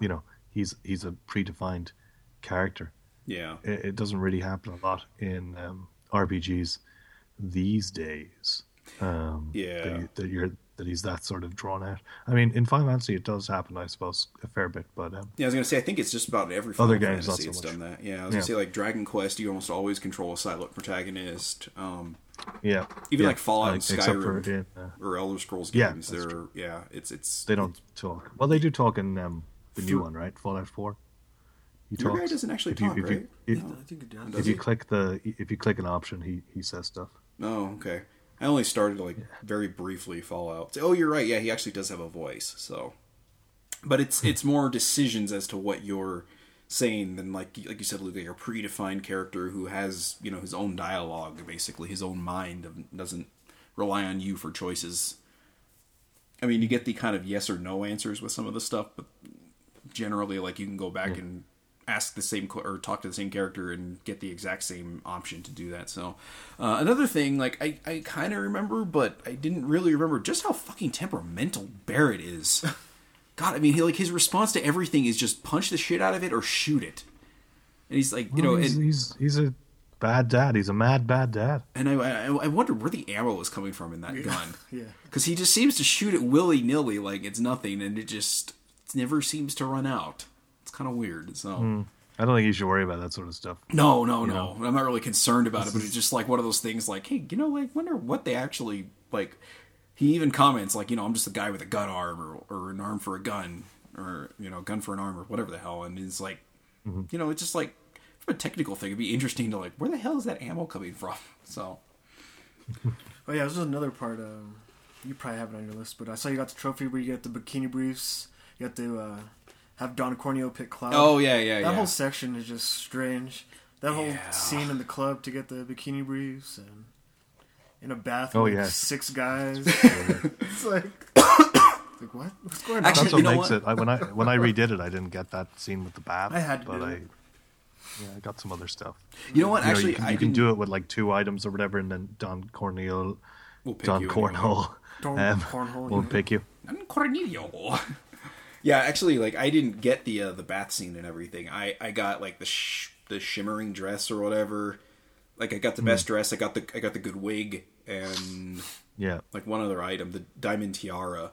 you know, he's he's a predefined character. yeah It, it doesn't really happen a lot in um, RPGs these days. Um, Yeah. that, you, that you're that he's that sort of drawn out. I mean, in Final Fantasy, it does happen, I suppose, a fair bit. But um, Yeah, I was gonna say I think it's just about every Other Final games, not Fantasy so it's much. done that. Yeah, I was Yeah. gonna say like Dragon Quest, you almost always control a silent protagonist. Um, yeah, Even yeah. like Fallout and Except for Skyrim. in, uh, or Elder Scrolls Yeah, games, that's they're yeah, it's it's they don't talk. Well, they do talk in um, the new one, right? Fallout Four. He Your guy talks. doesn't actually If you- talk, if you- right? if- I think it does. Does if you click the if you click an option, he he says stuff. Oh, okay. I only started like very briefly Fallout. Oh, you're right. Yeah, he actually does have a voice. So, but Hmm. it's it's more decisions as to what you're saying than like like you said, Luke, like a predefined character who has you know his own dialogue, basically his own mind, doesn't rely on you for choices. I mean, you get the kind of yes or no answers with some of the stuff, but generally, like you can go back and ask the same or talk to the same character and get the exact same option to do that. So, uh, another thing, like I, I kind of remember, but I didn't really remember just how fucking temperamental Barrett is. God, I mean, he like his response to everything is just punch the shit out of it or shoot it. And he's like, you know, he's, and, he's he's a bad dad. He's a mad bad dad. and I, I, I wondered where the ammo was coming from in that gun. Yeah. because he just seems to shoot it willy nilly like it's nothing, and it just it never seems to run out. It's kind of weird. So Hmm. I don't think you should worry about that sort of stuff. no, no, no. know? I'm not really concerned about it, but it's just like one of those things. Like, hey, you know, like wonder what they actually like. He even comments like, you know, I'm just a guy with a gun arm or, or an arm for a gun or you know, gun for an arm or whatever the hell. And it's like, you know, it's just like from a technical thing, it'd be interesting to like, where the hell is that ammo coming from? So Oh yeah, this is another part. Um, you probably have it on your list, but I saw you got the trophy where you get the bikini briefs. You got the uh, have Don Corneo pick Cloud. Oh yeah, yeah, that yeah. whole section is just strange. That whole Yeah. scene in the club to get the bikini briefs and in a bath Oh, with like yes. six guys. it's like, like what? What's going on? Actually, That's what you know makes what? it. I, when I when I redid it, I didn't get that scene with the bath. I had to but do I, it. yeah, I got some other stuff. You know what? You, know, Actually, you can, I you can do it with like two items or whatever, and then Don Corneo, We'll pick Don you. Cornhole, Don um, Cornhole, will yeah. pick you. I'm Cornelio. Yeah, actually, like I didn't get the uh, the bath scene and everything. I I got like the sh- the shimmering dress or whatever. Like I got the best dress. I got the I got the good wig and Yeah, like one other item, the diamond tiara.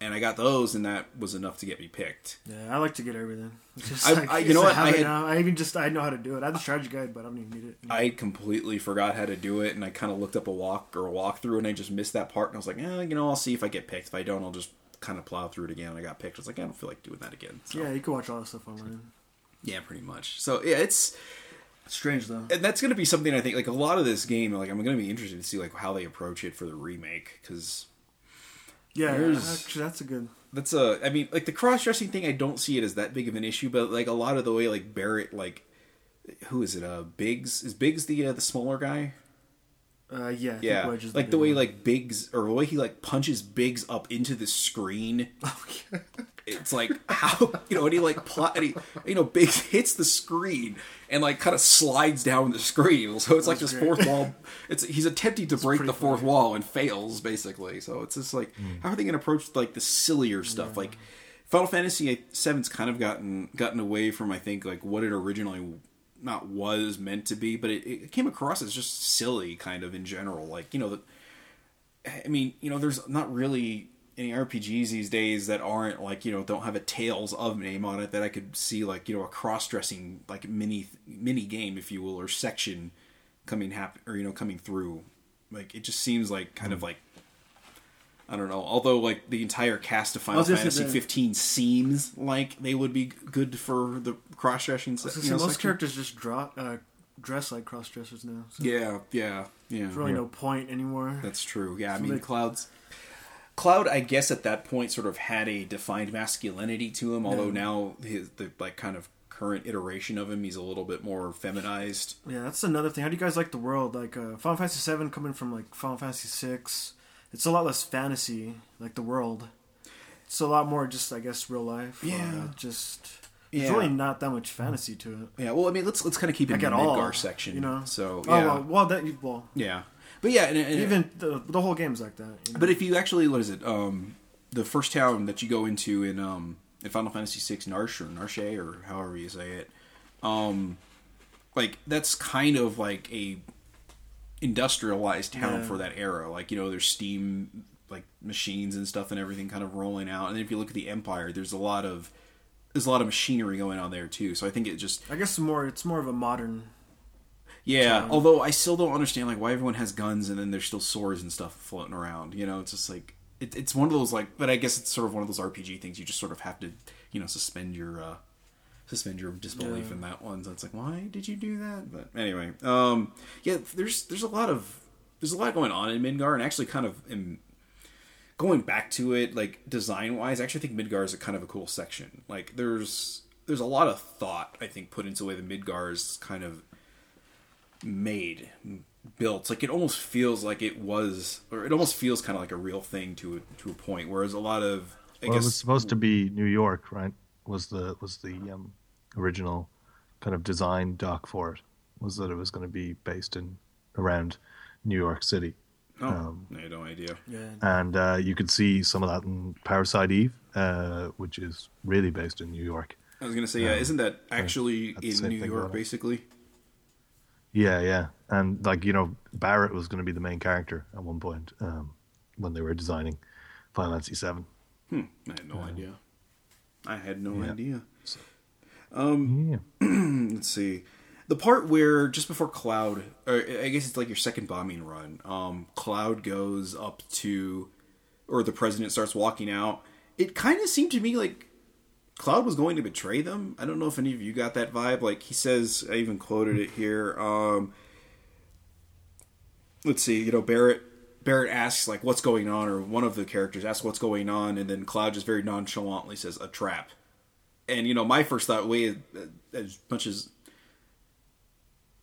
And I got those, and that was enough to get me picked. Yeah, I like to get everything. Just I- like, I- you know what? I had- now. I even just I know how to do it. I have the strategy guide, but I don't even need it. I completely forgot how to do it, and I kind of looked up a walk or a walkthrough, and I just missed that part. And I was like, eh, you know, I'll see if I get picked. If I don't, I'll just kind of plow through it again. And I got picked. I was like, I don't feel like doing that again. So, yeah, you can watch all that stuff online. yeah, pretty much. So yeah, it's Strange though. and that's going to be something I think like a lot of this game. Like I'm going to be interested to see like how they approach it for the remake because Yeah, actually, that's a good. that's a. I mean, like the cross dressing thing, I don't see it as that big of an issue, but like a lot of the way like Barrett like. Who is it? Uh, Biggs is Biggs the uh, the smaller guy? Uh, yeah, I think Yeah, Wedge is like big the way one. like Biggs or the way he like punches Biggs up into the screen. Oh, It's like how you know, and he like pl- and he, you know, Biggs hits the screen and like kind of slides down the screen. So it's like this great. fourth wall. It's he's attempting to break the fourth funny. wall and fails basically. So it's just like Hmm. how are they going to approach like the sillier stuff? Like Final Fantasy VII's kind of gotten gotten away from I think like what it originally not was meant to be, but it, it came across as just silly kind of in general. Like you know the I mean, you know, there's not really any RPGs these days that aren't like you know don't have a Tales of name on it that I could see like you know a cross dressing like mini mini game if you will or section coming happen or you know coming through. Like it just seems like kind of hmm. like I don't know. Although like the entire cast of Final was gonna say Fantasy the- 15 seems like they would be good for the cross dressing. So, You know, most section. characters just draw, uh, dress like cross dressers now. So Yeah, yeah, yeah. There's really no point anymore. That's true. Yeah, I mean, they- Cloud's Cloud, I guess at that point sort of had a defined masculinity to him. Although Yeah. now his the like kind of current iteration of him, he's a little bit more feminized. Yeah, that's another thing. How do you guys like the world? Like uh, Final Fantasy VII coming from like Final Fantasy Six, it's a lot less fantasy. Like the world, it's a lot more just I guess real life. Yeah. uh, just there's really not that much fantasy to it. Yeah, well, I mean, let's let's kind of keep it Like in the all, Midgar section, you know. So Oh yeah, well, well that well yeah, but yeah, and, and, even the, the whole game's like that. you know? But if you actually, what is it? Um, the first town that you go into in um in Final Fantasy VI, Narshe or Narshe or however you say it, um, like that's kind of like a industrialized town Yeah. for that era. Like you know, there's steam like machines and stuff and everything kind of rolling out. And if you look at the Empire, there's a lot of there's a lot of machinery going on there too. So I think it just I guess more it's more of a modern. yeah, town. although I still don't understand like why everyone has guns and then there's still swords and stuff floating around. You know, it's just like it, it's one of those like, but I guess it's sort of one of those RPG things. You just sort of have to, you know, suspend your uh suspend your disbelief Yeah. in that one. So it's like, why did you do that? But anyway, um, yeah, there's there's a lot of there's a lot going on in Midgar, and actually, kind of in going back to it, like design wise, I actually think Midgar is a kind of a cool section. Like there's there's a lot of thought I think put into the way the Midgar is kind of made built like it almost feels like it was or it almost feels kind of like a real thing to a, to a point whereas a lot of I well, it was supposed to be New York, right? Was the was the um, original kind of design doc for it? Was that it was going to be based in around New York City, oh, um, I had no idea Yeah, and uh, you could see some of that in Parasite Eve, uh, which is really based in New York. I was gonna say yeah Um, isn't that actually in New York going basically Yeah, yeah, and like you know, Barrett was going to be the main character at one point um, when they were designing Final Fantasy Seven. hmm I had no idea I had no Yeah. idea Yeah. let's see. The part where just before cloud or i guess it's like your second bombing run um cloud goes up to or the president starts walking out. It kind of seemed to me like cloud was going to betray them. I don't know if any of you got that vibe. Like he says i even quoted it here um let's see you know barrett barrett asks like what's going on? Or one of the characters asks what's going on? And then cloud just very nonchalantly says a trap and you know my first thought way as much as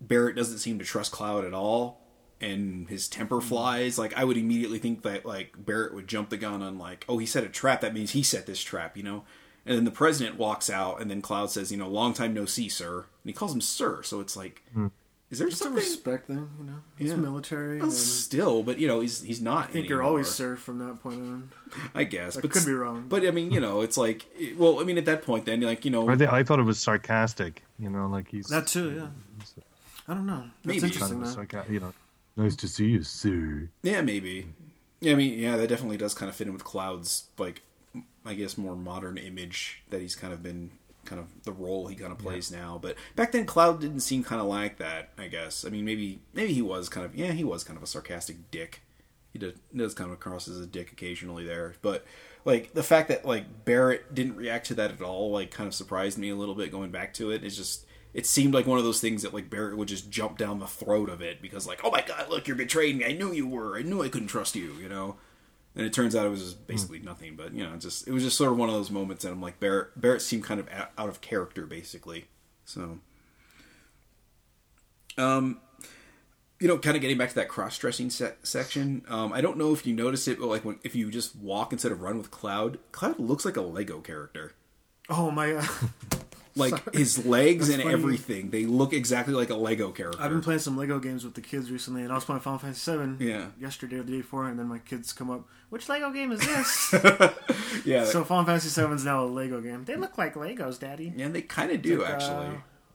Barrett doesn't seem to trust Cloud at all, and his temper mm-hmm. flies. Like I would immediately think that like Barrett would jump the gun on like, oh, he set a trap. That means he set this trap, you know. And then the president walks out, and then Cloud says, you know, long time no see, sir. And he calls him sir. So it's like, hmm. Is there It's a something? respect thing, you know. he's Yeah. military. Well, and still, but you know, he's he's not. I think you're always sir from that point on. I guess, I but could be wrong. But I mean, you know, it's like, well, I mean, at that point, then like, you know, I, think, I thought it was sarcastic. You know, like he's That too, yeah. I don't know. That's Maybe. kind interesting. of a sarca- You know, nice to see you, sir. Yeah, maybe. Yeah, I mean, yeah, that definitely does kind of fit in with Cloud's like, I guess, more modern image that he's kind of been kind of the role he kind of plays now. But back then, Cloud didn't seem kind of like that. I guess. I mean, maybe maybe he was kind of yeah, he was kind of a sarcastic dick. He does, does come across as a dick occasionally there, but like the fact that like Barrett didn't react to that at all, like kind of surprised me a little bit. Going back to it, it's just it seemed like one of those things that like Barrett would just jump down the throat of it because like, oh my god, look, you're betraying me. I knew you were. I knew I couldn't trust you. You know. And it turns out it was just basically nothing, but you know, just it was just sort of one of those moments, and I'm like Barrett. Barrett seemed kind of out of character, basically. So, um, you know, kind of getting back to that cross-dressing se- section. Um, I don't know if you notice it, but like when if you just walk instead of run with Cloud, Cloud looks like a Lego character. Oh my god. Like his legs and funny. everything, they look exactly like a Lego character. I've been playing some Lego games with the kids recently, and I was playing Final Fantasy VII Yeah. yesterday or the day before, and then my kids come up, which Lego game is this? yeah, so Final Fantasy VII is now a Lego game. They look like Legos, Daddy. yeah, they kind of do Like, uh, actually.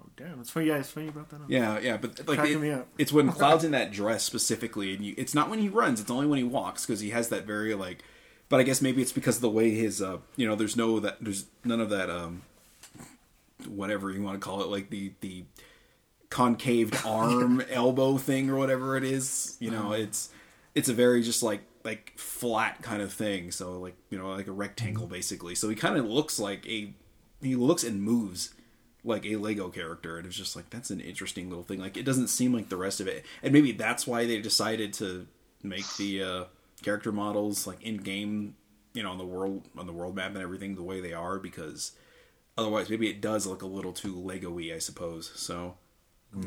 oh damn, it's funny. Yeah, it's funny you brought that up. Yeah, yeah, but like it- it's when Cloud's in that dress specifically, and you, it's not when he runs; it's only when he walks because he has that very like. But I guess maybe it's because of the way his, uh, you know, there's no that there's none of that, um, whatever you want to call it, like the the concaved arm elbow thing or whatever it is. You know, it's it's a very just like like flat kind of thing. So like you know like a rectangle basically. So he kind of looks like a he looks and moves like a Lego character, and it's just like that's an interesting little thing. Like it doesn't seem like the rest of it, and maybe that's why they decided to make the uh, character models like in game, you know, on the world on the world map and everything the way they are, because otherwise maybe it does look a little too Lego-y, I suppose. So.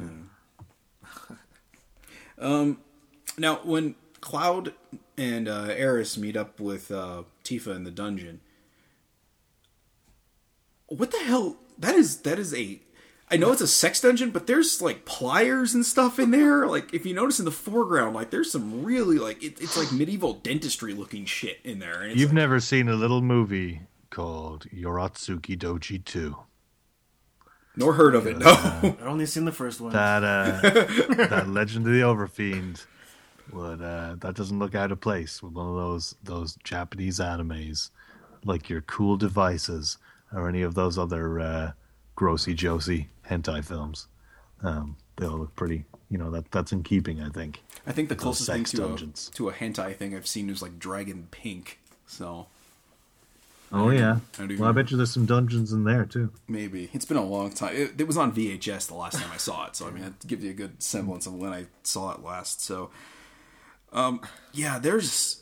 Um, now when Cloud and uh, Aeris meet up with uh, Tifa in the dungeon, what the hell? That is that is a. I know it's a sex dungeon, but there's like pliers and stuff in there. Like if you notice in the foreground, like there's some really like it, it's like medieval dentistry looking shit in there. And You've like- never seen a little movie called Urotsukidoji 2. nor heard of it. No. I've only seen the first one. That uh, that Legend of the Overfiend would uh, that doesn't look out of place with one of those those Japanese animes, like your Cool Devices or any of those other uh, grossy josey hentai films. Um, they all look pretty. You know that that's in keeping, I think. I think the closest thing to a, to a hentai thing I've seen is like Dragon Pink. So Oh yeah. I Well, I bet you there's some dungeons in there too. Maybe it's been a long time. It, it was on VHS the last time I saw it, so I mean it gives you a good semblance of when I saw it last. So, um, yeah, there's,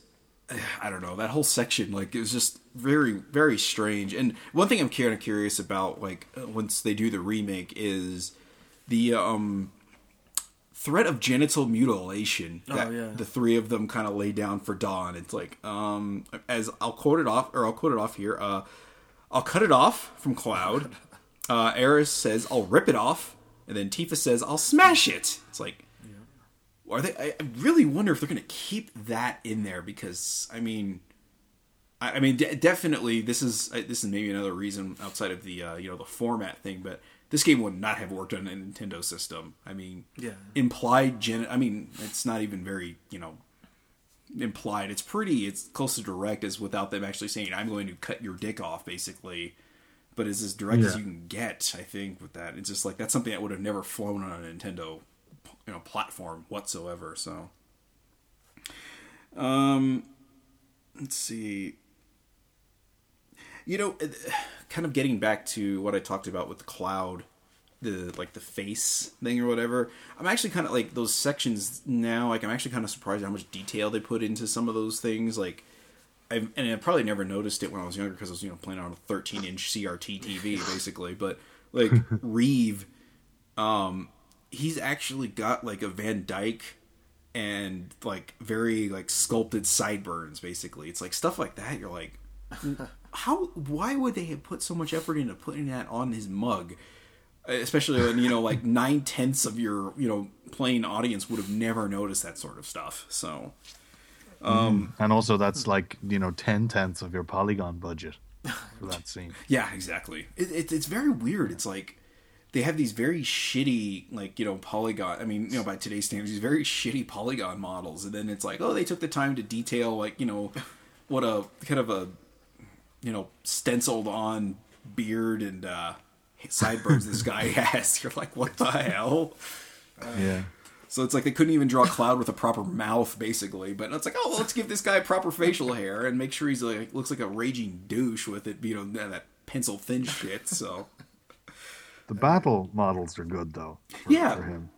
I don't know, that whole section like it was just very very strange. And one thing I'm kind of curious about, like uh, once they do the remake, is the um threat of genital mutilation Oh, that yeah. the three of them kind of lay down for Don. It's like, um, as I'll quote it off, or I'll quote it off here. Uh, I'll cut it off from Cloud. Uh, Aeris says, "I'll rip it off," and then Tifa says, "I'll smash it." It's like, are they? I I really wonder if they're going to keep that in there because I mean, I, I mean, de- definitely this is this is maybe another reason outside of the uh, you know the format thing, but this game would not have worked on a Nintendo system. I mean, Yeah. implied gen. I mean, it's not even very you know implied. It's pretty. It's close to direct as without them actually saying, "I'm going to cut your dick off," basically. but it's as direct as you can get. I think with that, it's just like that's something that would have never flown on a Nintendo, you know, platform whatsoever. So, um, let's see. You know, kind of getting back to what I talked about with the cloud, the like the face thing or whatever. I'm actually kind of like those sections now. Like I'm actually kind of surprised how much detail they put into some of those things. Like, I've, and I probably never noticed it when I was younger because I was you know playing on a 13 inch CRT TV basically. But like Reeve, um, he's actually got like a Van Dyke and like very like sculpted sideburns basically. It's like stuff like that. You're like how why would they have put so much effort into putting that on his mug? Especially when you know like nine tenths of your you know playing audience would have never noticed that sort of stuff so um And also, that's like you know ten tenths of your polygon budget for that scene. yeah exactly. It, it, it's very weird. It's like they have these very shitty like you know polygon i mean you know by today's standards these very shitty polygon models. And then it's like oh they took the time to detail like you know what a kind of a you know stenciled on beard and uh sideburns this guy has. You're like what the hell? Yeah. so it's like they couldn't even draw a cloud with a proper mouth basically. But it's like oh well, let's give this guy proper facial hair and make sure he's like looks like a raging douche with it you know that pencil thin shit so The battle models are good though. For, Yeah. For him.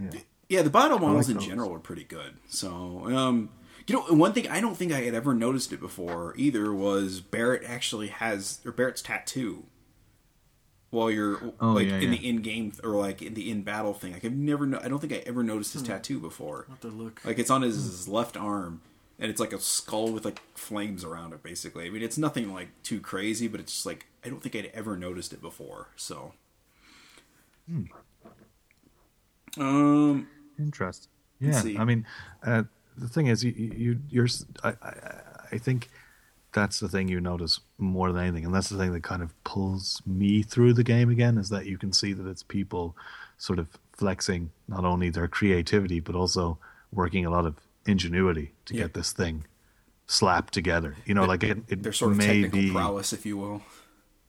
Yeah. Yeah, the battle models like in those. general are pretty good. So, um, you know, one thing I don't think I had ever noticed it before either was Barrett actually has or Barrett's tattoo. While you're Oh, like yeah, in yeah. the in game or like in the in battle thing, like I've never, no- I don't think I ever noticed his tattoo before. What the look? Like it's on his, his left arm, and it's like a skull with like flames around it. Basically, I mean, it's nothing like too crazy, but it's just like I don't think I'd ever noticed it before. So, um, Interesting. Yeah. I mean, uh, the thing is, you, you you're. I, I, I think that's the thing you notice more than anything, and that's the thing that kind of pulls me through the game again. Is that you can see that it's people sort of flexing not only their creativity but also working a lot of ingenuity to Yeah. get this thing slapped together. You know, like it, it their sort of technical be, prowess, if you will.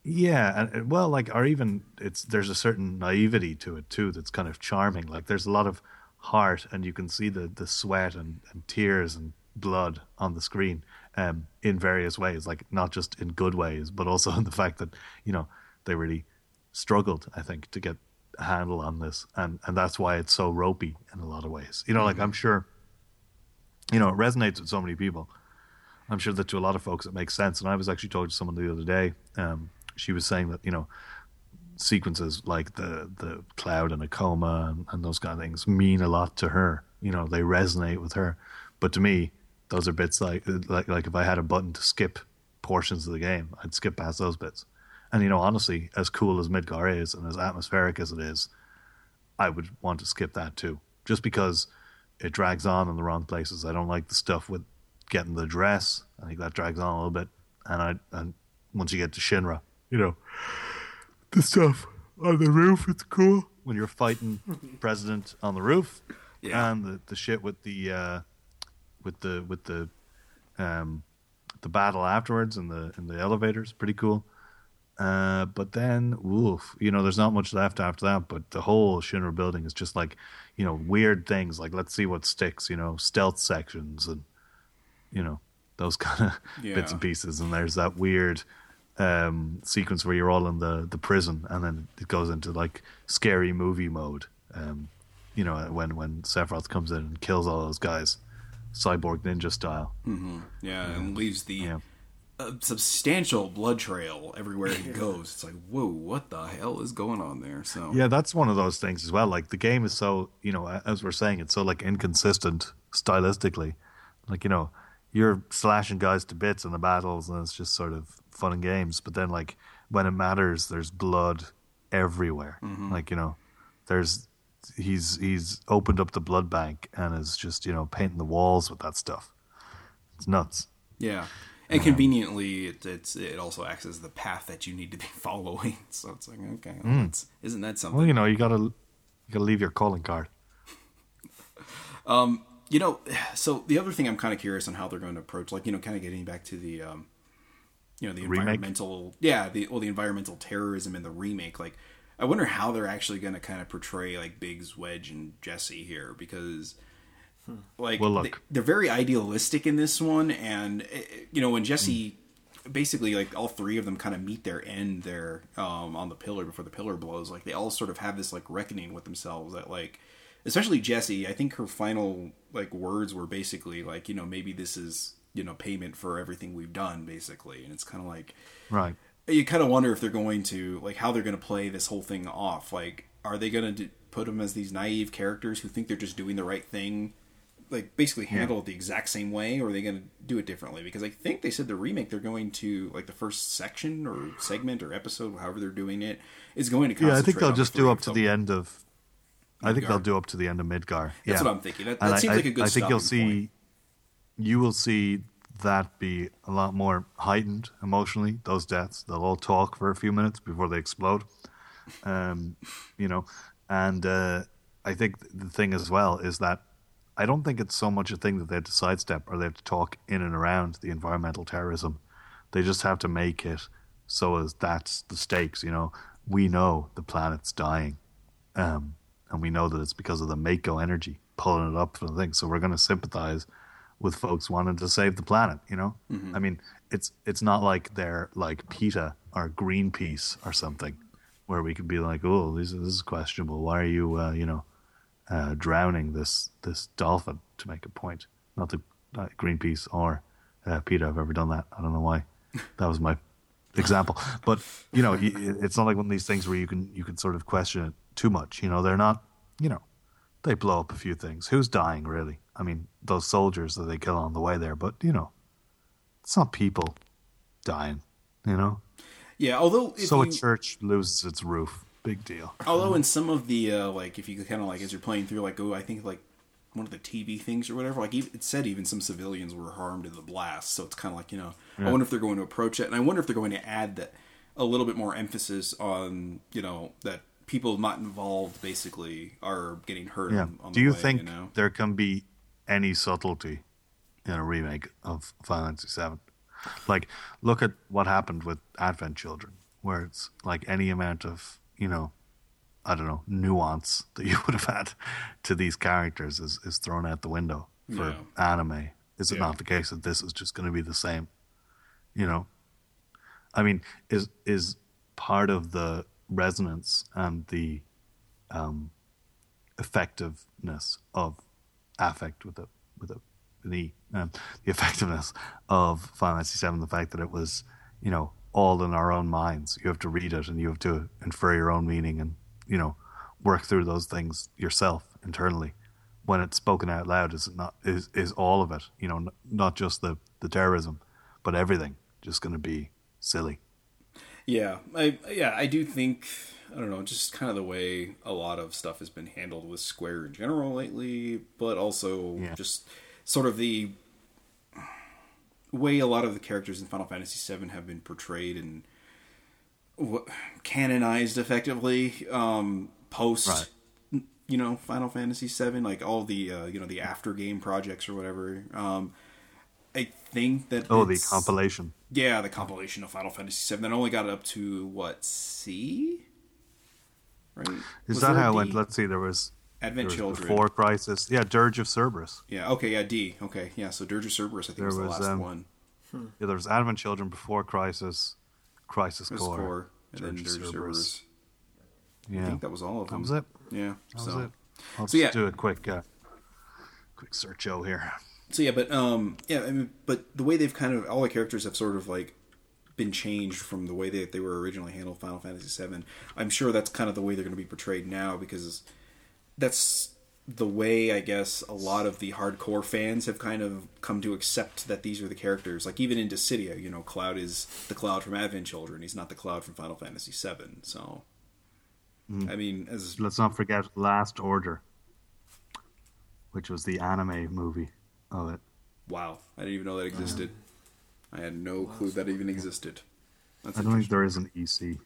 Yeah, and well, like, or even it's there's a certain naivety to it too that's kind of charming. Like, there's a lot of heart, and you can see the the sweat and, and tears and blood on the screen, um, in various ways. Like, not just in good ways, but also in the fact that you know they really struggled. I think to get a handle on this, and and that's why it's so ropey in a lot of ways. You know, like I'm sure, you know, it resonates with so many people. I'm sure that to a lot of folks it makes sense. And I was actually talking to someone the other day. Um, she was saying that you know sequences like the the cloud and a coma and, and those kind of things mean a lot to her. You know, they resonate with her. But to me, those are bits like like like if I had a button to skip portions of the game, I'd skip past those bits. And you know, honestly, as cool as Midgar is and as atmospheric as it is, I would want to skip that too, just because it drags on in the wrong places. I don't like the stuff with getting the dress. I think that drags on a little bit. And I and once you get to Shinra, you know, the stuff on the roof it's cool when you're fighting president on the roof, Yeah. and the, the shit with the uh, with the with the um, the battle afterwards in the in the elevators, pretty cool. Uh, but then, woof, you know, there's not much left after that. But the whole Shinra building is just like, you know, weird things. Like, let's see what sticks. You know, stealth sections and, you know, those kind of Yeah. bits and pieces. And there's that weird um, sequence where you're all in the the prison, and then it goes into like scary movie mode. Um, you know, when when Sephiroth comes in and kills all those guys, cyborg ninja style. Yeah, and leaves the Yeah. a substantial blood trail everywhere he goes. It's like, whoa, what the hell is going on there? So Yeah, that's one of those things as well. Like the game is so, you know, as we're saying, it's so like inconsistent stylistically. Like, you know, you're slashing guys to bits in the battles and it's just sort of fun and games. But then like when it matters, there's blood everywhere. Like, you know, there's he's he's opened up the blood bank and is just, you know, painting the walls with that stuff. It's nuts. yeah, and conveniently, it, it's it also acts as the path that you need to be following. So it's like, okay, well, that's, isn't that something? Well, you know, you gotta you gotta leave your calling card. Um, you know, so the other thing I'm kind of curious on how they're going to approach, like you know, kind of getting back to the um, you know the Remake? environmental yeah the well the environmental terrorism in the remake like I wonder how they're actually going to kind of portray like Biggs, Wedge, and Jesse here because like Well, look. they, they're very idealistic in this one, and eh, you know when Jesse basically like all three of them kind of meet their end there um, on the pillar before the pillar blows. Like they all sort of have this like reckoning with themselves that like especially Jesse. I think her final like words were basically like you know maybe this is you know payment for everything we've done basically, and it's kind of like Right. you kind of wonder if they're going to like how they're going to play this whole thing off. Like, are they going to put them as these naive characters who think they're just doing the right thing, like basically handle it the exact same way, or are they going to do it differently? Because I think they said the remake they're going to like the first section or segment or episode, however they're doing it, is going to. Come. Yeah, I think they'll just do up to the end of. I think they'll do up to the end of Midgar. That's what I'm thinking. That, that seems I, like a good. I think you'll see, point. You will see that be a lot more heightened emotionally. Those deaths, they'll all talk for a few minutes before they explode. Um, you know, and uh, I think the thing as well is that I don't think it's so much a thing that they have to sidestep or they have to talk in and around the environmental terrorism. They just have to make it so as that's the stakes. You know, we know the planet's dying um, and we know that it's because of the Mako energy pulling it up for the thing. So we're going to sympathize with folks wanting to save the planet. You know, I mean, it's it's not like they're like PETA or Greenpeace or something, where we could be like, oh, this, this is questionable. Why are you, uh, you know, uh, drowning this this dolphin to make a point? Not that uh, Greenpeace or uh, PETA have ever done that. I don't know why. That was my example. But you know, it's not like one of these things where you can you can sort of question it too much. You know, they're not. You know, they blow up a few things. Who's dying really? I mean, those soldiers that they kill on the way there. But you know, it's not people dying. You know, Yeah, although so you, a church loses its roof. Big deal. Although in some of the uh, like, if you kind of like as you're playing through, like, oh, I think like one of the TV things or whatever, like it said even some civilians were harmed in the blast. So it's kind of like you know, I wonder if they're going to approach it, and I wonder if they're going to add that a little bit more emphasis on you know that people not involved basically are getting hurt. Yeah. On, on Do the you way, think you know? there can be any subtlety in a remake of Final Fantasy VII? Like, look at what happened with Advent Children, where it's like any amount of, you know, I don't know, nuance that you would have had to these characters is, is thrown out the window for anime. Is it Yeah. not the case that this is just going to be the same? You know, I mean, is is part of the resonance and the um, effectiveness of affect with a with a an e um, the effectiveness of Final Fantasy VII the fact that it was you know all in our own minds. You have to read it and you have to infer your own meaning and you know work through those things yourself internally. When it's spoken out loud is not is is all of it you know n- not just the the terrorism but everything just going to be silly. Yeah, I yeah, I do think I don't know, just kind of the way a lot of stuff has been handled with Square in general lately, but also Yeah. just sort of the way a lot of the characters in Final Fantasy VII have been portrayed and canonized effectively um, post. Right. You know, Final Fantasy VII, like all the uh, you know the after game projects or whatever. Um, I think that oh the compilation yeah, the compilation of Final Fantasy VII that only got it up to what C, right? is Was that how it went let's see there was Advent there was Children. before crisis yeah dirge of cerberus Yeah. Okay. Yeah. D. Okay. Yeah. So Dirge of Cerberus, I think There was the was, last um, one. Yeah, there was Advent Children before Crisis, Crisis It was Core, core, and then Dirge Dirge of of Cerberus. I think that was all of that them. was it. Yeah. That so. was it. I'll So, just yeah. do a quick, uh, quick search o here. So yeah, but um, yeah, I mean, but the way they've kind of all the characters have sort of like been changed from the way that they were originally handled Final Fantasy VII. I'm sure that's kind of the way they're going to be portrayed now because that's the way I guess a lot of the hardcore fans have kind of come to accept that these are the characters. Like even in Dissidia, you know, Cloud is the Cloud from Advent Children. He's not the Cloud from Final Fantasy VII. So, mm-hmm. I mean, as Let's not forget Last Order, which was the anime movie of it. wow, I didn't even know that existed. I had no clue that even existed. That's I don't think interesting. there is an EC.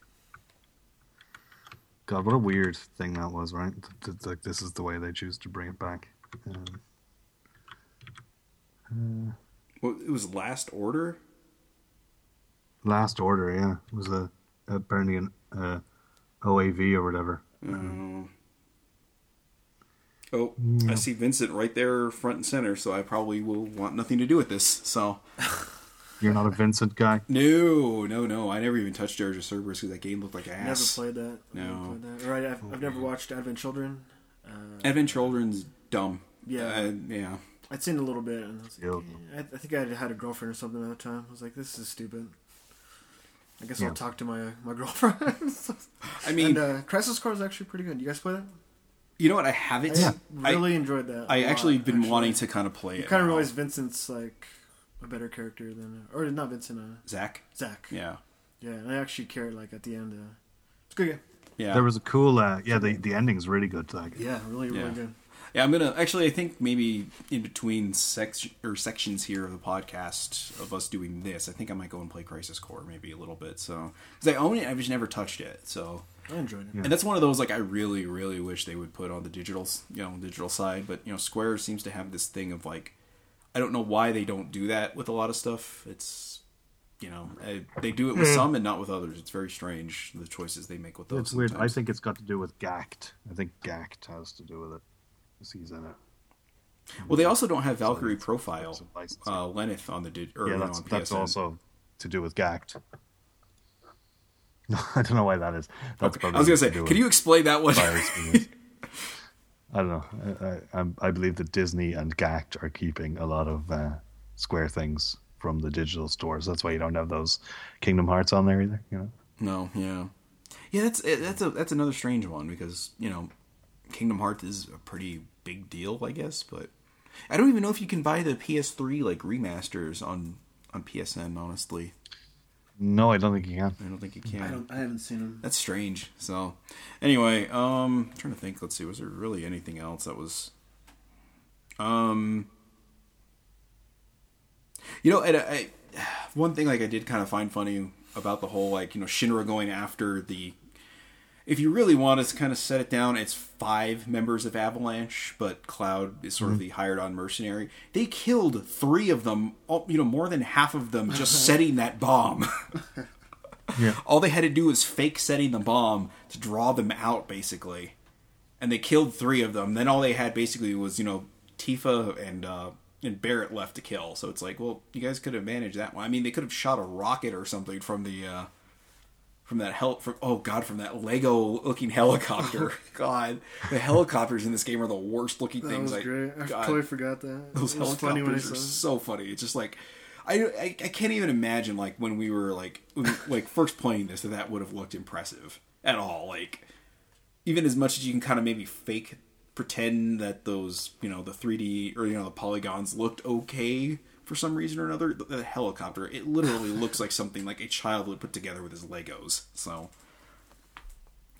God, what a weird thing that was, right? Th- th- Like this is the way they choose to bring it back. Um, Well, it was Last Order. Last Order, yeah, it was a apparently an uh, OAV or whatever. Um, oh, I see Vincent right there, front and center. So I probably will want nothing to do with this. So You're not a Vincent guy. no, no, no. I never even touched Dirge of Cerberus because that game looked like Never ass. played that. No. Never played that. Right, I've, I've never watched Advent Children. Uh, Advent Children's dumb. Yeah. Uh, yeah. I'd seen a little bit, and I, was like, Yeah. I, I think I had a girlfriend or something at the time. I was like, "This is stupid." I guess Yeah. I'll talk to my my girlfriend. I mean, and uh, Crisis Core is actually pretty good. You guys play that? you know what? I haven't. I I, really enjoyed that. I a actually lot, been wanting to kind of play You it. kind of now. realize Vincent's like a better character than, or not Vincent, uh, Zack. Zack. Yeah. Yeah, and I actually cared like at the end. Uh, it's a good game. Yeah. There was a cool, uh, yeah. The the ending's really good. to that game. Yeah, really, really Yeah. good. Yeah, I'm gonna actually. I think maybe in between section or sections here of the podcast of us doing this, I think I might go and play Crisis Core maybe a little bit. So because I own it, I've just never touched it. So I enjoyed it. and that's one of those like I really, really wish they would put on the digital, you know, digital side. But you know, Square seems to have this thing of like, I don't know why they don't do that with a lot of stuff. It's you know, I, they do it with some and not with others. It's very strange the choices they make with those. It's weird. I think it's got to do with Gackt. I think Gackt has to do with it. He's in it. Well, they also don't have Valkyrie Profile, uh, Lenneth on the di- or yeah, you know, that's that's also to do with Gackt. No, I don't know why that is. That's Okay. I was gonna say, can you explain that one? I don't know. I, I, I'm- believe that Disney and Gackt are keeping a lot of uh, Square things from the digital stores. That's why you don't have those Kingdom Hearts on there either. You know. no, yeah, yeah. That's eh, that's a that's another strange one because you know, Kingdom Hearts is a pretty big deal, I guess. But I don't even know if you can buy the PS3 like remasters on on PSN. Honestly, No, I don't think you can. I don't think you can. I don't. I haven't seen him. That's strange. So, anyway, um, I'm trying to think. Let's see. Was there really anything else that was, um, you know, and I, I one thing like I did kind of find funny about the whole like you know Shinra going after the. If you really want to kind of set it down, it's five members of Avalanche, but Cloud is sort of the hired on mercenary. They killed three of them, all- you know, more than half of them just setting that bomb. Yeah. all they had to do was fake setting the bomb to draw them out basically and they killed three of them then all they had basically was you know tifa and uh and barrett left to kill so it's like well you guys could have managed that one i mean they could have shot a rocket or something from the uh from that hel from oh god from that lego looking helicopter oh, god the helicopters in this game are the worst looking That things was I, great. I God totally forgot that. those it was funny when I helicopters saw are it. so funny. It's just like I, I I can't even imagine like when we were like like first playing this that that would have looked impressive at all. Like even as much as you can kind of maybe fake pretend that those you know the 3D or you know the polygons looked okay for some reason or another. The, the helicopter it literally looks like something like a child would put together with his Legos. So.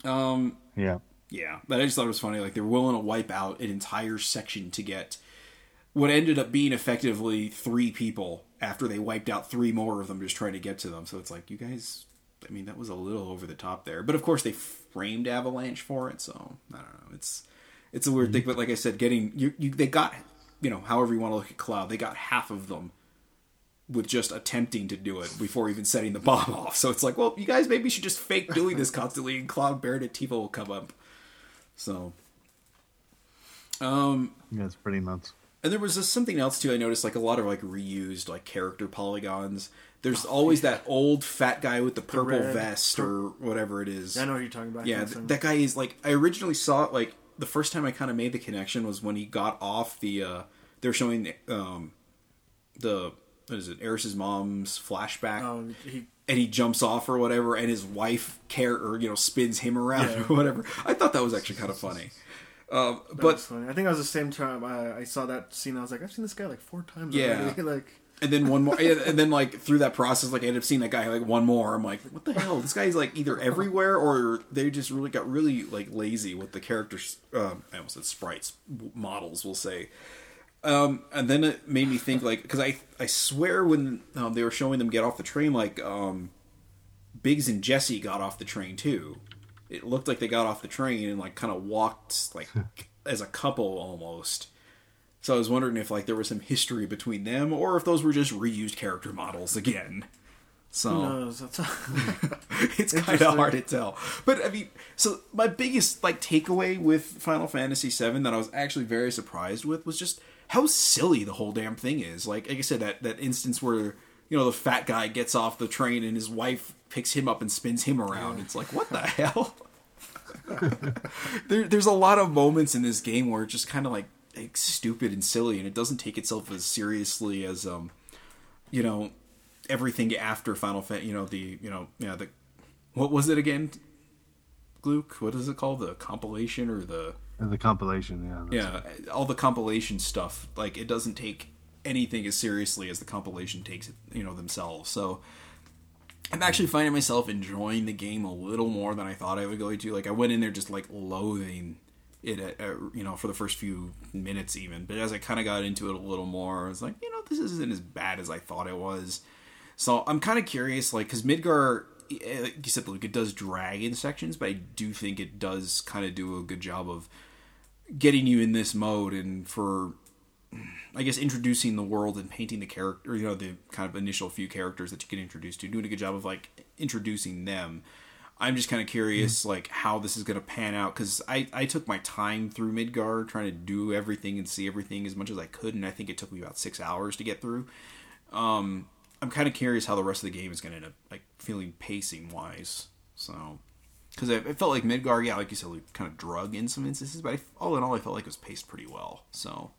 Um, Yeah. yeah, but I just thought it was funny. Like they're willing to wipe out an entire section to get what ended up being effectively three people after they wiped out three more of them just trying to get to them. So it's like you guys. I mean, that was a little over the top there. But of course, they framed Avalanche for it. So I don't know. It's it's a weird thing. But like I said, getting you, you they got you know however you want to look at Cloud, they got half of them with just attempting to do it before even setting the bomb off. So it's like, well, you guys maybe should just fake doing this constantly, and Cloud Barrett and Tifa will come up. So, um, Yeah, it's pretty nuts. and there was just something else too. I noticed like a lot of like reused like character polygons. There's always that old fat guy with the purple red- vest or whatever it is. I know what you're talking about. Yeah, th- that guy is like I originally saw it like the first time I kind of made the connection was when he got off the. uh They're showing um the what is it Aeris's mom's flashback Oh, he and he jumps off or whatever, and his wife care or you know spins him around Yeah. or whatever. I thought that was actually kind of funny. Um, but funny. I think it was the same time I, I saw that scene. I was like, I've seen this guy like four times. Yeah. already. like and then one more, and then like through that process, like I ended up seeing that guy like one more. I'm like, what the hell? This guy's like either everywhere or they just really got really like lazy with the characters. Um, I almost said sprites models. We'll say. Um, and then it made me think like because I I swear when um, they were showing them get off the train like um, Biggs and Jesse got off the train too. It looked like they got off the train and like kind of walked like as a couple almost. So I was wondering if like there was some history between them or if those were just reused character models again. So Who knows? That's it's kind of hard to tell. But I mean, so my biggest like takeaway with Final Fantasy VII that I was actually very surprised with was just how silly the whole damn thing is. Like, like I said, that that instance where you know the fat guy gets off the train and his wife picks him up and spins him around. It's like what the hell. there, there's a lot of moments in this game where it's just kind of like, like stupid and silly, and it doesn't take itself as seriously as um, you know, everything after Final Fantasy. You know the you know yeah the what was it again? Gluck, what is it called? The compilation or the the compilation, yeah. yeah all the compilation stuff. Like it doesn't take anything as seriously as the compilation takes it. You know themselves. So I'm actually finding myself enjoying the game a little more than I thought I would go to. Like I went in there just like loathing it, at, at, you know, for the first few minutes even. But as I kind of got into it a little more, I was like, you know, this isn't as bad as I thought it was. So I'm kind of curious, like, because Midgar, eh, like you said, Luke, it does drag in sections, but I do think it does kind of do a good job of getting you in this mode and for I guess introducing the world and painting the character, you know, the kind of initial few characters that you get introduced to, doing a good job of like introducing them. I'm just kind of curious, Hmm. like how this is going to pan out because I I took my time through Midgar trying to do everything and see everything as much as I could, and I think it took me about six hours to get through. Um, I'm kind of curious how the rest of the game is going to end up like feeling pacing wise. So because it, it felt like Midgar, yeah, like you said, like, kind of drug in some instances, but I, all in all, I felt like it was paced pretty well. So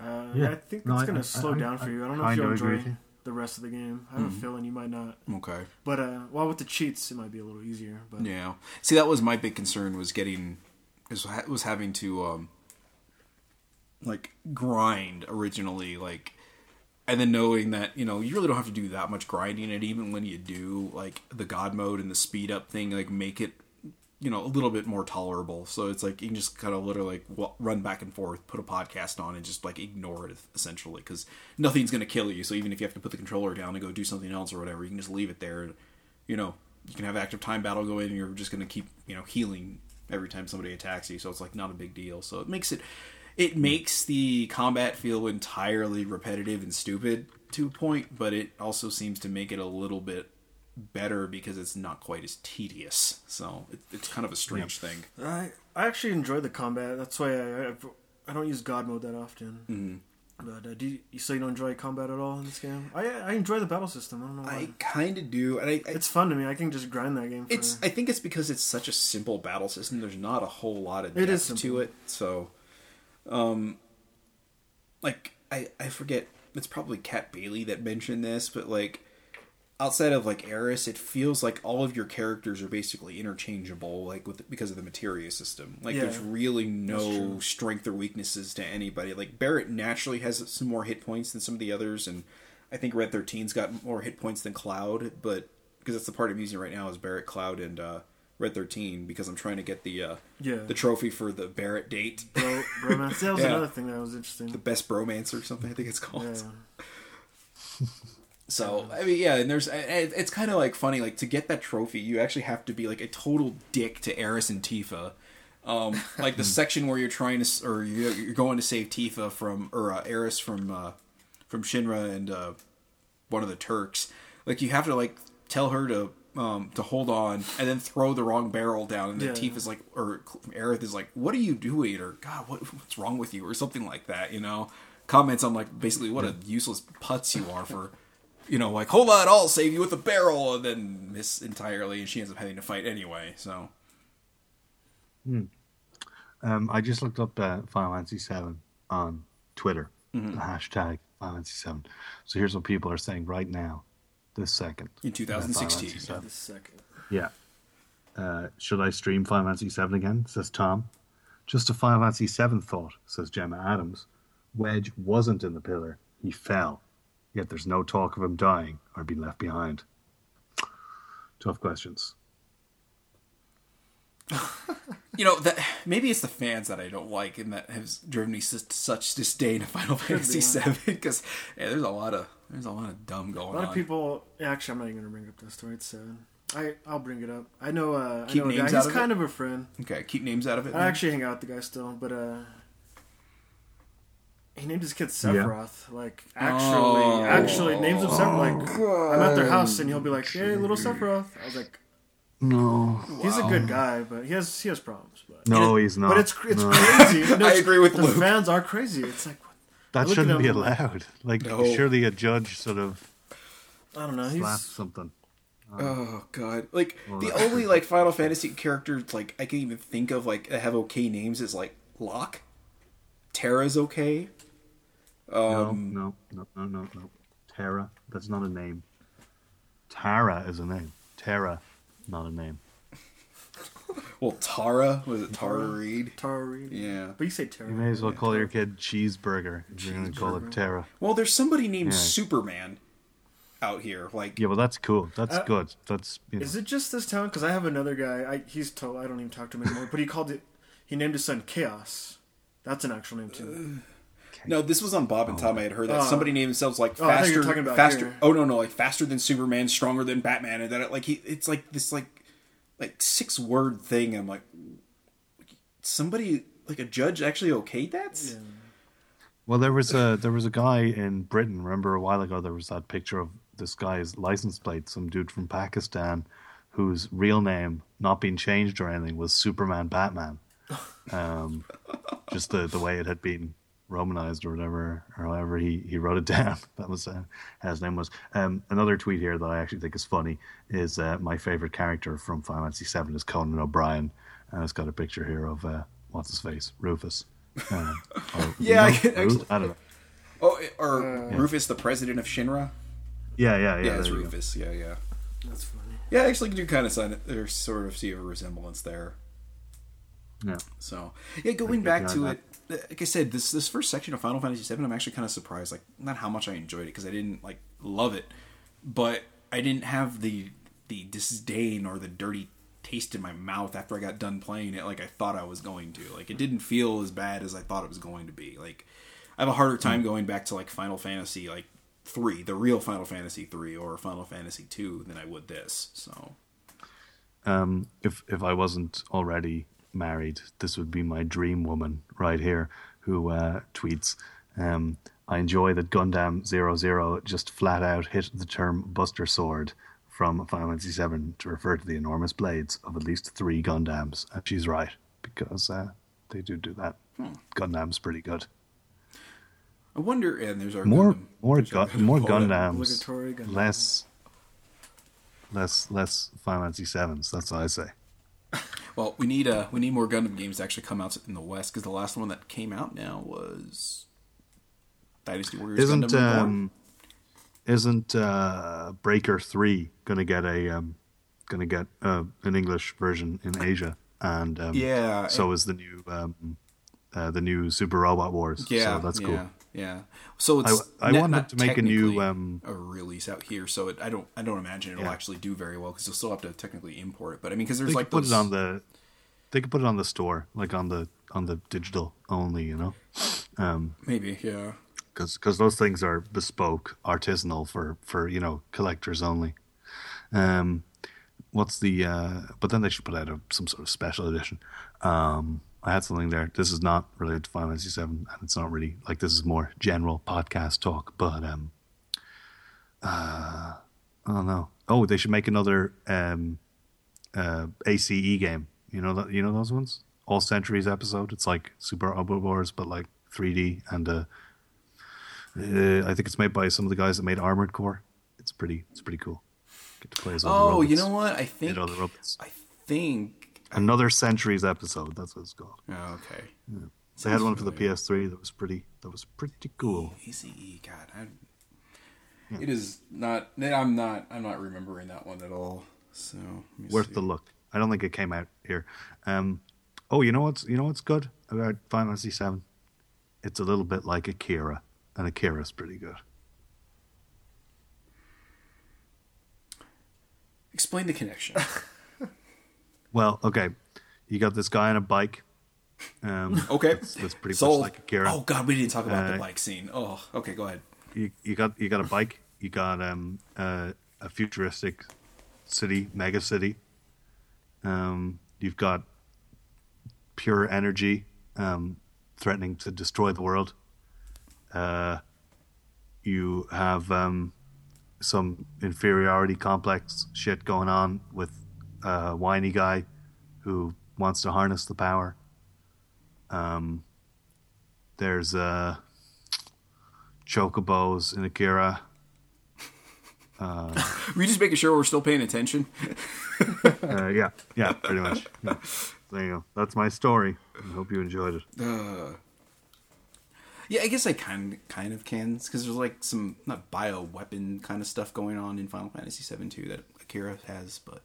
Uh, Yeah. I think No, gonna slow I- down for you. I don't know if you'll kinda enjoy with you. The rest of the game. I have Mm-hmm. a feeling you might not. okay, But uh, well, with the cheats, it might be a little easier. But yeah. See, that was my big concern was getting is was having to um like grind originally, like. And then knowing that you know you really don't have to do that much grinding, and even when you do, like the god mode and the speed up thing, like make it you know a little bit more tolerable. So it's like you can just kind of literally like run back and forth, put a podcast on, and just like ignore it essentially because nothing's gonna kill you. So even if you have to put the controller down and go do something else or whatever, you can just leave it there. You know, you can have active time battle go in, and you're just gonna keep you know healing every time somebody attacks you. So it's like not a big deal. So it makes it it makes the combat feel entirely repetitive and stupid to a point, but it also seems to make it a little bit better because it's not quite as tedious. So it, it's kind of a strange thing. I I actually enjoy the combat. That's why I I, I don't use God mode that often. Mm-hmm. But uh, do you, so you don't enjoy combat at all in this game? I I enjoy the battle system. I don't know why. I kind of do, and I, I it's fun to me. I can just grind that game. For, it's I think it's because it's such a simple battle system. There's not a whole lot of It depth is to it. So, um, like I I forget. It's probably Kat Bailey that mentioned this, but like outside of like Aeris, it feels like all of your characters are basically interchangeable, like with because of the materia system. Like Yeah. there's really no strength or weaknesses to anybody. Like Barrett naturally has some more hit points than some of the others, and I think Red 13's got more hit points than Cloud, but because that's the part I'm using right now is Barrett, Cloud, and uh, Red 13 because I'm trying to get the uh, Yeah. the trophy for the Barrett date, Bro, romance. That was Yeah. another thing that was interesting. the best bromance or something I think it's called. yeah. So I mean, yeah, and there's it's kind of like funny, like to get that trophy, you actually have to be like a total dick to Aeris and Tifa. Um, like the section where you're trying to, or you're, going to save Tifa from, or uh, Aeris from, uh, from Shinra and uh, one of the Turks. Like you have to like tell her to, um, to hold on, and then throw the wrong barrel down, and then Yeah. Tifa's like, or Aerith is like, "What are you doing?" Or God, what, what's wrong with you? Or something like that. You know, comments on like basically what a useless putz you are for you know, like, hold on, I'll save you with a barrel, and then miss entirely, and she ends up having to fight anyway. So, Um, I just looked up uh, Final Fantasy VII on Twitter, Mm-hmm. the hashtag Final Fantasy VII. So here's what people are saying right now, this second. in 2016, Fantasy VII. The second. Yeah. Uh, should I stream Final Fantasy VII again? Says Tom. Just a Final Fantasy VII thought, says Gemma Adams. Wedge wasn't in the pillar. He fell. Yet there's no talk of him dying or being left behind. Tough questions. you know, that maybe it's the fans that I don't like, and that has driven me to such disdain of Final Fantasy. VII because yeah, there's a lot of there's a lot of dumb going on. A lot on. of people. Actually, I'm not even gonna bring up that story. It's sad. I I'll bring it up. I know. Uh, I Keep know a guy. names out He's of kind it? of a friend. Okay, keep names out of it. I then. actually hang out with the guy still, but uh, he named his kid Sephiroth. Like actually, Oh. actually names him Sephiroth. Like oh, I'm at their house and he'll be like, "Hey, little Sephiroth." I was like, No, he's a good guy, but he has he has problems. But no, he's not. but it's it's No. crazy. No, I agree with the Luke. fans are crazy. It's like that look shouldn't be allowed. Like, No. surely a judge sort of I don't know. slapped He's something. Oh god! Like the only like Final Fantasy characters like I can even think of like that have okay names is like Locke. Terra's okay. Um, no, no, no, no, no, no. Terra. That's not a name. Tara is a name. Tara, not a name. Well, Tara was it Tara Reed? Tara Reed. Yeah. but you say Tara. You may as well call your kid Cheeseburger if you're going to call it Tara. Well, there's somebody named Yeah. Superman out here. Like, Yeah, well, that's cool. That's Uh, good. That's you know, Is it just this town? Because I have another guy. I he's told I don't even talk to him anymore. but he called it. He named his son Chaos. That's an actual name too. No, this was on Bob and Tom. I had heard that Oh. somebody named themselves like Oh, I thought you were faster, talking about faster. here. Oh no, no, like faster than Superman, stronger than Batman, and that like he, it's like this like like six word thing. I'm like, somebody like a judge actually okayed that. Well, there was a there was a guy in Britain. Remember a while ago, there was that picture of this guy's license plate, some dude from Pakistan, whose real name, not being changed or anything, was Superman Batman. Um, just the the way it had been romanized or whatever, or however he, he wrote it down. That was uh, how his name was. Um, another tweet here that I actually think is funny is uh, my favorite character from Final Fantasy VII is Conan O'Brien, and it's got a picture here of uh, what's his face, Rufus. Um, or- Yeah, I no, can Rufus? actually- I don't know. Oh, or Rufus, the president of Shinra. Yeah, yeah, yeah. Yeah, it's there you go. Rufus. Yeah, yeah. That's funny. Yeah, I actually do kind of sign it. There's sort of see a resemblance there. Yeah. So yeah, going back to that- it, like I said, this this first section of Final Fantasy VII, I'm actually kind of surprised. Like not how much I enjoyed it because I didn't like love it, but I didn't have the the disdain or the dirty taste in my mouth after I got done playing it like I thought I was going to. Like it didn't feel as bad as I thought it was going to be. Like I have a harder time going back to like Final Fantasy like three, the real Final Fantasy three or Final Fantasy two than I would this. So Um, if if I wasn't already married, this would be my dream woman right here, who uh, tweets. Um, I enjoy that Gundam Zero Zero just flat out hit the term Buster Sword from Final Fantasy VII to refer to the enormous blades of at least three Gundams, and she's right because uh, they do do that. Gundam's pretty good. I wonder, and there's our More Gundam. more There's our more Gundams, Gundam. less less less Final Fantasy Sevens. That's what I say. Well, we need uh we need more Gundam games to actually come out in the West because the last one that came out now was Dynasty Warriors Isn't Gundam um, isn't uh, Breaker Three gonna get a um, gonna get uh, an English version in Asia? And um, Yeah, so is the new um, uh, the new Super Robot Wars. yeah, so that's yeah, cool. Yeah. So it's I- I wanted to make a new, um, a release out here, so it, I don't I don't imagine it'll Yeah. actually do very well because you'll still have to technically import it. But I mean, because there's They like could put those, it on the they could put it on the store, like on the on the digital only, you know, maybe yeah. because those things are bespoke, artisanal for for you know collectors only. Um, what's the? Uh, but then they should put out a, some sort of special edition. Um, I had something there. This is not related to Final Fantasy Seven, and it's not really like this is more general podcast talk. But um, uh, I don't know. Oh, they should make another um, uh, ACE game. You know that you know those ones. All Centuries episode. It's like Super Robot Wars, but like 3D and uh, uh, I think it's made by some of the guys that made Armored Core. It's pretty. It's pretty cool. Get to play as all the Oh, you know what? I think the. I think. Another Centuries episode. That's what it's called. Oh, okay. They had one for the PS3 that was pretty. That was pretty cool. ACE, God, I, it is not. I'm not. I'm not remembering that one at all. So Worth see. the look. I don't think it came out here. Um, oh, you know what's you know what's good about Final Fantasy Seven? It's a little bit like Akira, and Akira's pretty good. Explain the connection. Well, okay, you got this guy on a bike. Um, Okay, that's, that's pretty Sold. much like Akira. Oh God, we didn't talk about the Uh, bike scene. Oh, okay, go ahead. you, you got you got a bike. You got um uh, a futuristic city, mega city. Um, you've got pure energy um, threatening to destroy the world. Uh, you have um, some inferiority complex shit going on with a whiny guy who wants to harness the power. Um, there's uh, chocobos in Akira. Were you just making sure we're still paying attention? Uh, yeah, yeah, pretty much. Yeah. There you go. That's my story. I hope you enjoyed it. Uh, yeah, I guess I kind kind of can because there's like some not bio weapon kind of stuff going on in Final Fantasy VII too that Akira has, but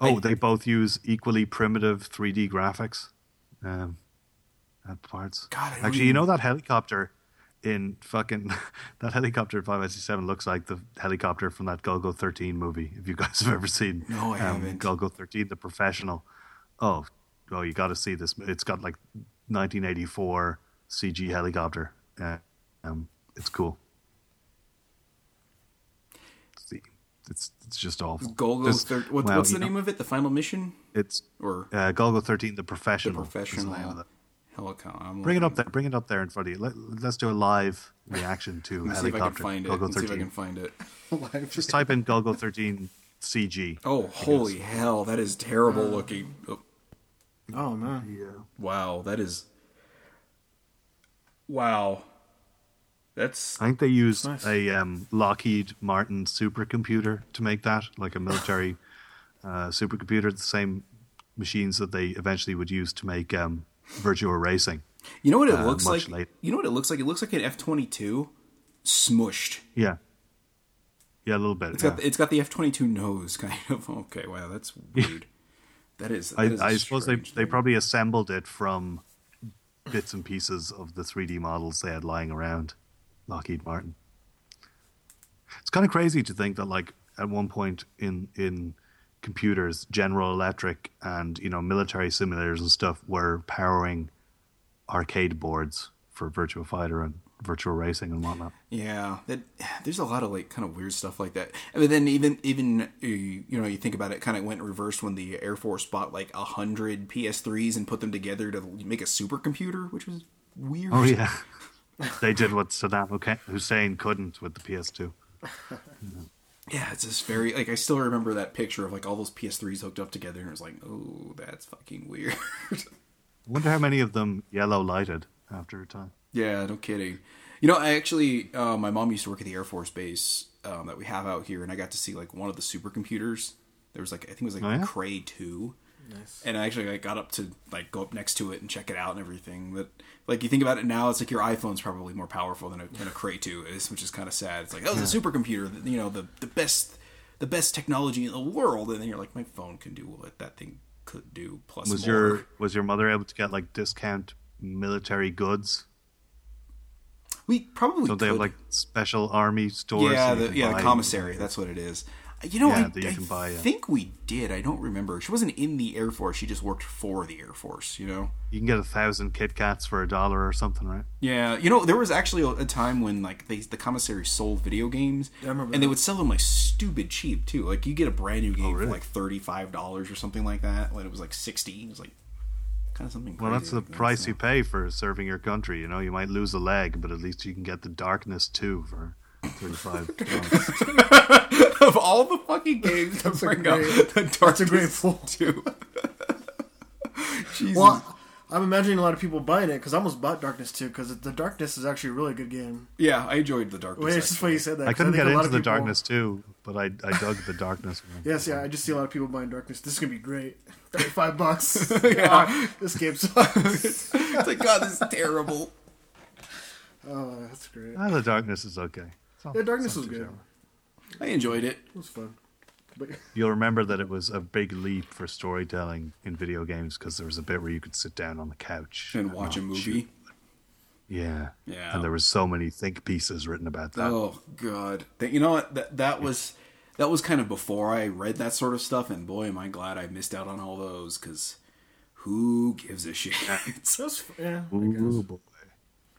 Oh, I- they both use equally primitive 3D graphics. Um, at parts. God, Actually, you know that helicopter in fucking that helicopter in Five Seven looks like the helicopter from that Golgo 13 movie. If you guys have ever seen, No, I um, haven't. Golgo 13, the professional. Oh, oh, you got to see this. It's got like 1984 CG helicopter. Uh, um, it's cool. See, it's it's just awful. Golgo. Just- Thir- what, well, what's you the know, name of it? The final mission It's or uh, Golgo 13, the the professional. is the professional name helicopter? I'm Bring it up there. Bring it up there in front of you. Let, let's do a live reaction to Let's see if I can helicopter. find it. Golgo Let's see if I can find it. Just type in Golgo 13 CG. Oh, holy hell! That is terrible Uh, looking. Oh, Oh man. Yeah. wow, that is. Wow. That's I think they used Nice. a um, Lockheed Martin supercomputer to make that, like a military uh, supercomputer. The same machines that they eventually would use to make um, Virtua Racing. you know what it uh, looks like. later. You know what it looks like. It looks like an F twenty two, smushed. Yeah. Yeah, a little bit. It's yeah. got the, it's got the F twenty two nose kind of. Okay, wow, that's weird. that is. I, that is a I suppose they, strange they probably assembled it from bits and pieces of the 3D models they had lying around. Lockheed Martin. It's kind of crazy to think that, like, at one point in in computers, General Electric and you know military simulators and stuff were powering arcade boards for Virtua Fighter and Virtua Racing and whatnot. Yeah, that there's a lot of like kind of weird stuff like that. I mean, then even even uh, you know you think about it, kind of went reversed when the Air Force bought like a hundred PS3s and put them together to make a supercomputer, which was weird. Oh yeah, they did what Saddam okay, Hussein couldn't with the PS2. yeah. It's just very like I still remember that picture of like all those PS3s hooked up together, and it was like, oh, that's fucking weird. I wonder how many of them yellow lighted after a time. Yeah, no kidding. You know, I actually, uh, my mom used to work at the Air Force Base um, that we have out here, and I got to see like one of the supercomputers. There was like, I think it was like Oh, yeah? Cray Two, Nice. and I actually like got up to like go up next to it and check it out and everything. But like you think about it now, it's like your iPhone's probably more powerful than a, than a Cray Two is, which is kind of sad. It's like oh, it's a supercomputer, you know, the the best the best technology in the world, and then you're like, my phone can do what that thing could do plus Was more. your was your mother able to get like discount military goods? we probably Don't they have like special army stores? yeah, the, yeah, the commissary. That's what it is. You know, Yeah, I, that you I can buy, yeah. think we did. I don't remember. She wasn't in the Air Force. She just worked for the Air Force. You know. You can get a thousand Kit Kats for a dollar or something, right? Yeah, you know, there was actually a, a time when like they, the commissary sold video games, Yeah, I remember and they would sell them like stupid cheap too. Like you get a brand new oh, game Oh, really? for like thirty five dollars or something like that, when it was like sixty. It was like kind of something. Well, that's the like that, price so. you pay for serving your country. You know, you might lose a leg, but at least you can get the darkness too for thirty-five. of all the fucking games to That's a bring great- up, the that's a great Darkness pull. too. Jesus. Well, I'm imagining a lot of people buying it because I almost bought Darkness 2 because the Darkness is actually a really good game. Yeah, I enjoyed the darkness. Wait, it's just funny you said that. I 'cause couldn't think get a lot into of the people- darkness too, but I I dug the darkness. one. Yes, yeah, I just see a lot of people buying Darkness. This is gonna be great. Thirty-five bucks. yeah, this game sucks. it's like God, this is terrible. oh, that's great. Ah, the darkness is okay. It's not- Yeah, Darkness was good. terrible. I enjoyed it. It was fun. But You'll remember that it was a big leap for storytelling in video games because there was a bit where you could sit down on the couch And watch a movie. shoot. Yeah, Yeah. and there was so many think pieces written about that. Oh God, That- you know what? That that was that was kind of before I read that sort of stuff, and boy, am I glad I missed out on all those because who gives a shit? it was, yeah, I Ooh, guess. boy.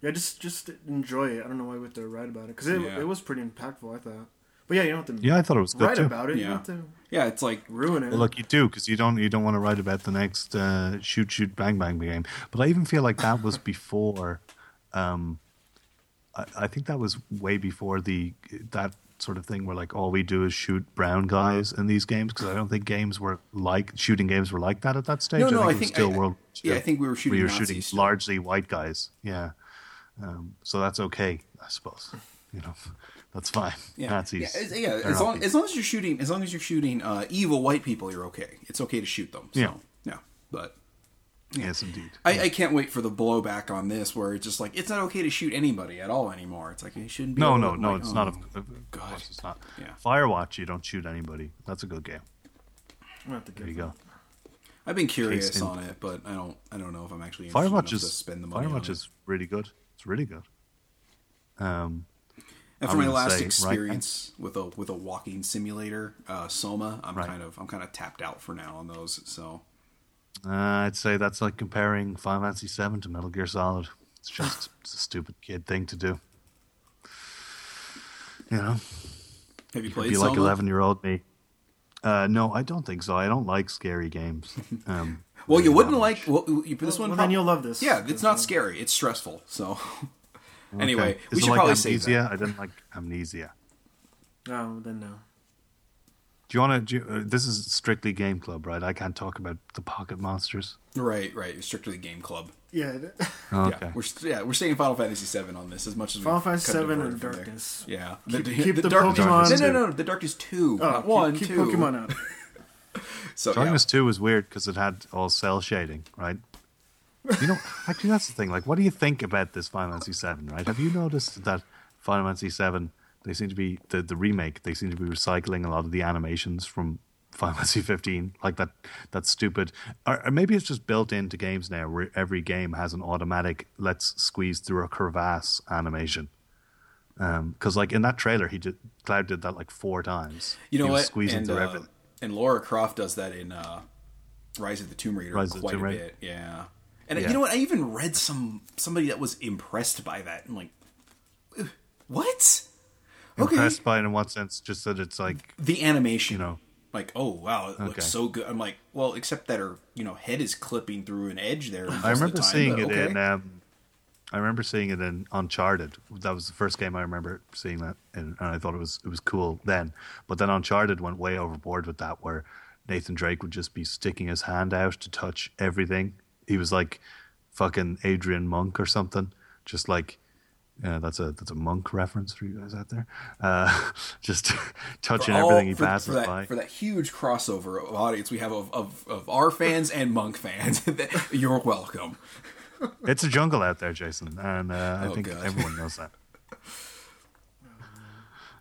Yeah, just just enjoy it. I don't know why we have to write about it because it, Yeah. it was pretty impactful. I thought. But yeah, you don't have to Yeah, I thought it was good write too. about it. You Yeah. don't have to yeah, it's like ruin it. Well, look, you do because you don't you don't want to write about the next uh, shoot shoot bang bang game. But I even feel like that was before um, I, I think that was way before the that sort of thing where like all we do is shoot brown guys in these games because I don't think games were like shooting games were like that at that stage. No, no, I it was think- still I- World. yeah, II, I think we were shooting where you're Nazis shooting still. largely white guys. Yeah, um, so that's okay, I suppose. You know, that's fine. Yeah, Nazis. Yeah, as, yeah, as long people. as long as you're shooting, as long as you're shooting uh, evil white people, you're okay. It's okay to shoot them. So, Yeah. yeah. But yes, indeed. I, I can't wait for the blowback on this, where it's just like it's not okay to shoot anybody at all anymore. It's like you shouldn't be. No, no, no. like, It's oh, not. A, of God. course it's not. Yeah. Firewatch, you don't shoot anybody. That's a good game. i've There you go. I've been curious on it, but I don't. I don't know if I'm actually Firewatch enough to is spend the money. on Firewatch it. is really good. It's really good. Um, for my last say, right, experience with a with a walking simulator, uh, Soma, I'm Right. kind of I'm kind of tapped out for now on those. So uh, I'd say that's like comparing Final Fantasy VII to Metal Gear Solid. It's just it's a stupid kid thing to do. You know, have you It'd played be Soma? like eleven year old me. Uh, no, I don't think so. I don't like scary games. Um, Well, you wouldn't like. Well, you, this Well, one. well, prob- then you'll love this. Yeah, it's not scary. It's stressful. So anyway, Okay. we Is it should like probably save Amnesia? that. I didn't like Amnesia. Oh, then no. Do you want to? Uh, this is strictly game club, right? I can't talk about the pocket monsters. Right, right. Strictly game club. Yeah, it- Oh, Yeah, we're st- yeah we're staying Final Fantasy VII on this as much as Final we've Fantasy kinda Seven diverted and from there. Darkness. Yeah, Keep- the, keep the Darkness- Pokemon- No, no, no. The Darkness two, Oh, not keep, one, keep two. Pokemon out. So yeah. Two was weird because it had all cell shading, right? You know, actually, that's the thing. Like, what do you think about this Final Fantasy Seven? Right? Have you noticed that Final Fantasy Seven? They seem to be the the remake. They seem to be recycling a lot of the animations from Final Fantasy 15, like that that stupid. Or, or maybe it's just built into games now, where every game has an automatic "let's squeeze through a crevasse" animation. Because, like in that trailer, he did Cloud did that like four times. You know he was what? Squeezing and, through uh, everything. And Laura Croft does that in uh, Rise of the Tomb Raider Rise quite Tomb a Raider. bit. Yeah. And Yeah. you know what? I even read some somebody that was impressed by that. and like, "Uh, what? Okay. Impressed by it in what sense? Just that it's like The animation, You know. like, oh wow, it Okay. looks so good. I'm like, well, except that her, you know, head is clipping through an edge there. I of the remember time, seeing it okay. in. Um, I remember seeing it in Uncharted. That was the first game I remember seeing that, in, and I thought it was it was cool then. But then Uncharted went way overboard with that, where Nathan Drake would just be sticking his hand out to touch everything. He was like fucking Adrian Monk or something, just like. Yeah, that's a that's a monk reference for you guys out there. Uh, just touching all- everything he for, passes for that, by. For that huge crossover of audience we have of, of, of our fans and Monk fans, you're welcome. It's a jungle out there, Jason, and uh, I Oh, think God. everyone knows that.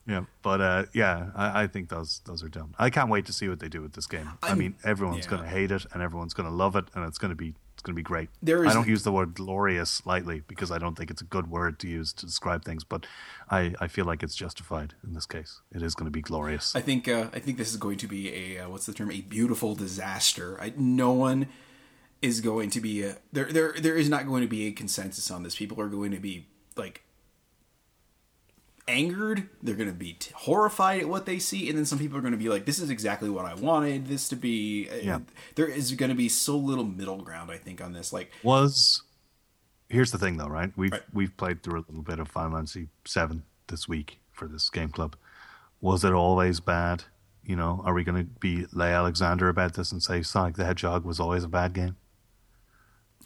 yeah, but uh, yeah, I, I think those those are dumb. I can't wait to see what they do with this game. i I'm- mean, everyone's yeah. going to hate it, and everyone's going to love it, and it's going to be it's going to be great. There I don't use the word glorious lightly because I don't think it's a good word to use to describe things, but I, I feel like it's justified in this case. It is going to be glorious. I think uh, I think this is going to be a uh, what's the term? A beautiful disaster. I, no one is going to be a, there. There there is not going to be a consensus on this. People are going to be like angered. They're going to be t- horrified at what they see, and then some people are going to be like, "This is exactly what I wanted this to be." Yeah. There is going to be so little middle ground. I think on this. Like, was here's the thing though, right? We've Right. we've played through a little bit of Final Fantasy Seven this week for this game club. Was it always bad? You know, are we going to be Leigh Alexander about this and say Sonic the Hedgehog was always a bad game?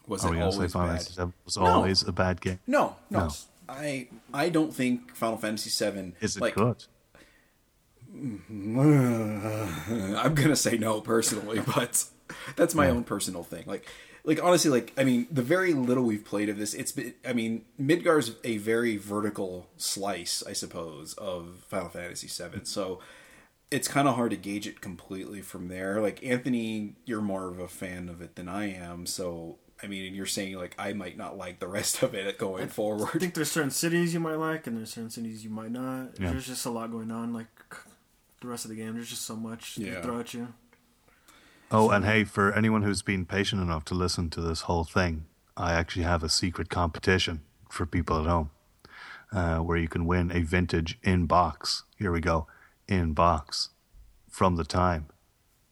Was Are it say always Final bad? Fantasy Seven was No. always a bad game? No, no, No. I I don't think Final Fantasy VII Is it like, good? I'm gonna say no personally, but that's my own personal thing. Like, like honestly, like I mean, the very little we've played of this, it's been. I mean, Midgar's a very vertical slice, I suppose, of Final Fantasy VII. So it's kind of hard to gauge it completely from there. Like Anthony, you're more of a fan of it than I am, so. I mean, and you're saying like I might not like the rest of it going I forward. I think there's certain cities you might like, and there's certain cities you might not. Yeah. There's just a lot going on. Like the rest of the game, there's just so much Yeah. to throw at you. Oh, and hey, for anyone who's been patient enough to listen to this whole thing, I actually have a secret competition for people at home uh, where you can win a vintage in box. Here we go. In box from the time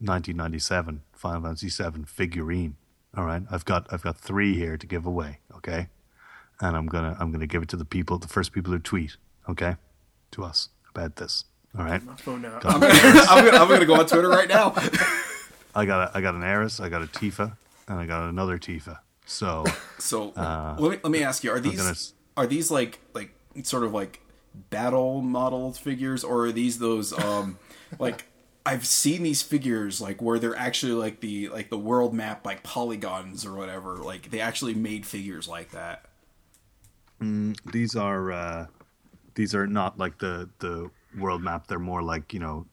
1997 Final Fantasy VII figurine. All right, I've got I've got three here to give away. Okay, and I'm gonna I'm gonna give it to the people, the first people who tweet, okay, to us about this. All right. My phone out. I'm gonna, I'm, gonna, I'm gonna go on Twitter right now. I got a, I got an Aeris, I got a Tifa, and I got another Tifa. So So let me let me ask you: Are these gonna are these like like sort of like battle model figures, or are these those um like I've seen these figures like where they're actually like the like the world map like polygons or whatever. Like they actually made figures like that. these are uh, these are not like the the world map. They're more like you know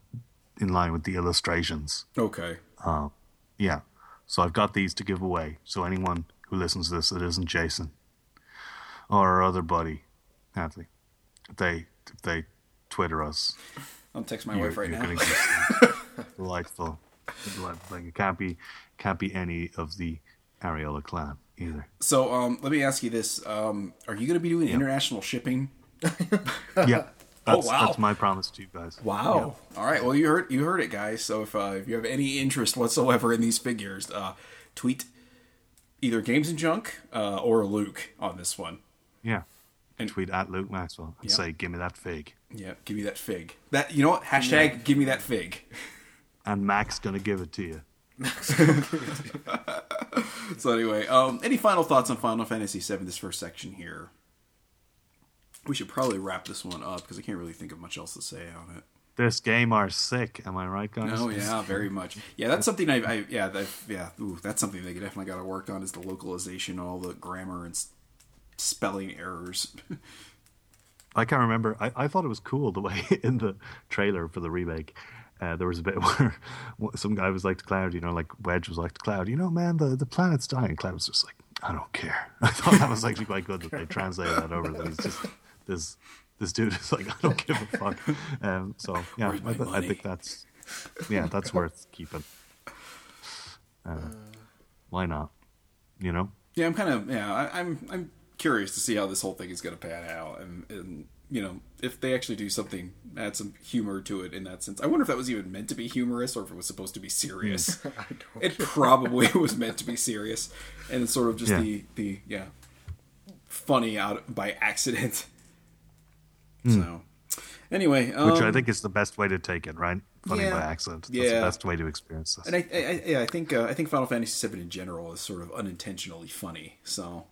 in line with the illustrations. Okay. Uh, yeah. So I've got these to give away. So anyone who listens to this that isn't Jason or our other buddy, Anthony, if they if they Twitter us, I'll text my you're, wife right now. delightful, delightful thing. It can't be can't be any of the Arriola clan either. So um, let me ask you this: um, Are you going to be doing international shipping? Yeah. That's, wow. that's my promise to you guys. Wow. All right. Well, you heard you heard it, guys. So if uh, if you have any interest whatsoever in these figures, uh, tweet either Games and Junk uh, or Luke on this one. Yeah. And- tweet at Luke Maxwell and Yeah. say, "Give me that fig." Yeah, give me that fig. That you know what? Hashtag give me that fig. And Mac's gonna give it to you. So anyway, um, any final thoughts on Final Fantasy VII? This first section here. We should probably wrap this one up because I can't really think of much else to say on it. This game are sick. Am I right, guys? Oh yeah, very much. Yeah, that's something I, I yeah, that, yeah, ooh, that's something they definitely got to work on is the localization, all the grammar and s- spelling errors. I can't remember. I, I thought it was cool the way in the trailer for the remake. Uh, there was a bit where some guy was like to Cloud, you know, like Wedge was like to Cloud, you know, man, the, the planet's dying. Cloud was just like, I don't care. I thought that was actually quite good that they translated that over. That he's just this this dude is like, I don't give a fuck. Um, so yeah, I, th- I think that's yeah, that's worth keeping. Uh, why not? You know. yeah, I'm kind of yeah, I, I'm I'm curious to see how this whole thing is going to pan out, and, and you know if they actually do something, add some humor to it in that sense. I wonder if that was even meant to be humorous or if it was supposed to be serious. I don't. it probably was meant to be serious, and it's sort of just Yeah. the the yeah funny out by accident. So anyway, um. Which I think is the best way to take it, right? Funny yeah. by accident. That's Yeah. the best way to experience this. And I, I, I, yeah, I think uh, I think Final Fantasy VII in general is sort of unintentionally funny. So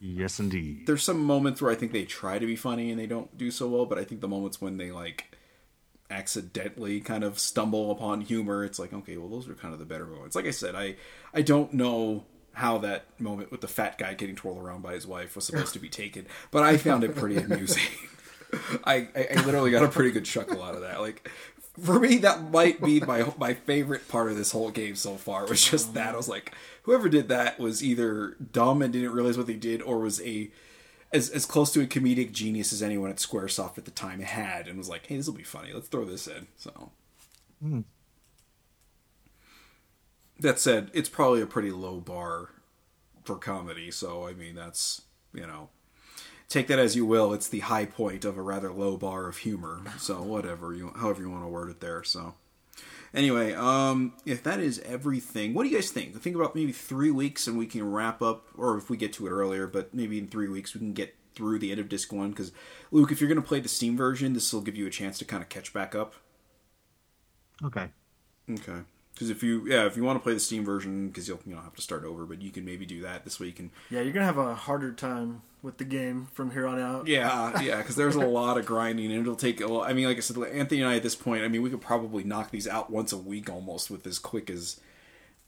yes, indeed. there's some moments where I think they try to be funny and they don't do so well. But I think the moments when they like accidentally kind of stumble upon humor, it's like okay, well those are kind of the better moments. Like I said, I I don't know how that moment with the fat guy getting twirled around by his wife was supposed to be taken, but I found it pretty amusing. I, I, I literally got a pretty good chuckle out of that. Like for me, that might be my my favorite part of this whole game so far. Was just um, that I was like, whoever did that was either dumb and didn't realize what they did, or was a as as close to a comedic genius as anyone at SquareSoft at the time had, and was like, hey, this will be funny. Let's throw this in. So. Hmm. That said, it's probably a pretty low bar for comedy. So I mean, that's you know, take that as you will. It's the high point of a rather low bar of humor. So whatever you, however you want to word it there. So anyway, um, if that is everything, what do you guys think? Think about maybe three weeks and we can wrap up, or if we get to it earlier, but maybe in three weeks we can get through the end of disc one. Because Luke, if you're going to play the Steam version, this will give you a chance to kind of catch back up. Okay. Okay. Because if you yeah if you want to play the Steam version because you'll you know have to start over, but you can maybe do that this week and Yeah, you're gonna have a harder time with the game from here on out. Yeah, yeah, because there's a lot of grinding, and it'll take. A lot, I mean, like I said, Anthony and I at this point, I mean, we could probably knock these out once a week almost with as quick as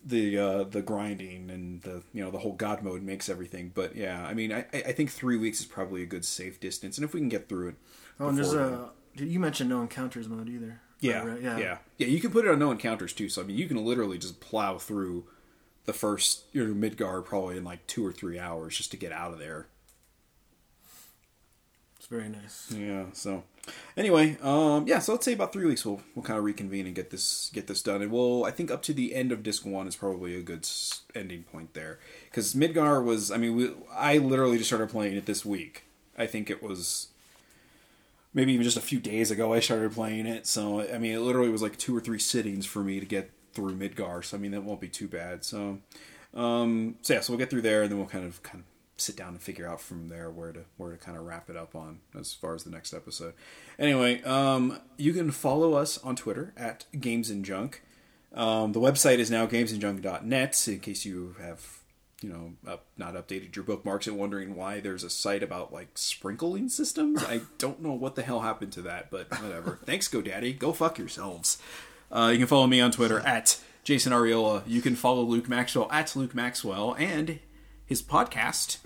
the uh, the grinding and the you know the whole God mode makes everything. But yeah, I mean, I I think three weeks is probably a good safe distance, and if we can get through it. Oh, and there's a. You mentioned no encounters mode either. Yeah, Right, yeah, right, yeah, yeah. You can put it on no encounters too. So I mean, you can literally just plow through the first you know Midgard probably in like two or three hours just to get out of there. It's very nice. Yeah. So, anyway, um, yeah. So let's say about three weeks we'll we'll kind of reconvene and get this get this done, and we'll I think up to the end of disc one is probably a good ending point there because Midgar was I mean we, I literally just started playing it this week. I think it was maybe even just a few days ago I started playing it. So I mean it literally was like two or three sittings for me to get through Midgar. So I mean that won't be too bad. So um, so yeah, so we'll get through there and then we'll kind of kind of sit down and figure out from there where to where to kind of wrap it up on as far as the next episode. Anyway, um, you can follow us on Twitter at Games and Junk. Um, the website is now gamesandjunk.net in case you have you know up, not updated your bookmarks and wondering why there's a site about like sprinkling systems. I don't know what the hell happened to that, but whatever. Thanks, GoDaddy. Go fuck yourselves. Uh, you can follow me on Twitter at Jason Arriola. You can follow Luke Maxwell at Luke Maxwell and his podcast.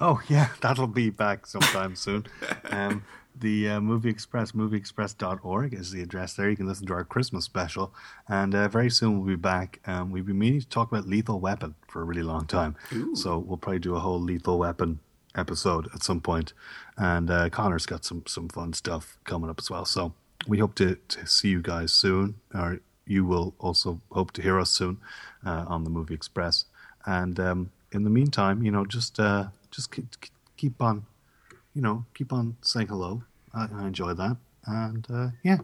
Oh yeah, that'll be back sometime soon. Um, the uh, Movie Express, movieexpress.org is the address there. You can listen to our Christmas special. And uh, very soon we'll be back. Um, we've been meaning to talk about Lethal Weapon for a really long time. Ooh. So we'll probably do a whole Lethal Weapon episode at some point. And uh, Connor's got some, some fun stuff coming up as well. So we hope to, to see you guys soon. Or you will also hope to hear us soon uh, on the Movie Express. And um, in the meantime, you know, just uh, just keep, keep on you know, keep on saying hello. I, I enjoy that. And uh, yeah,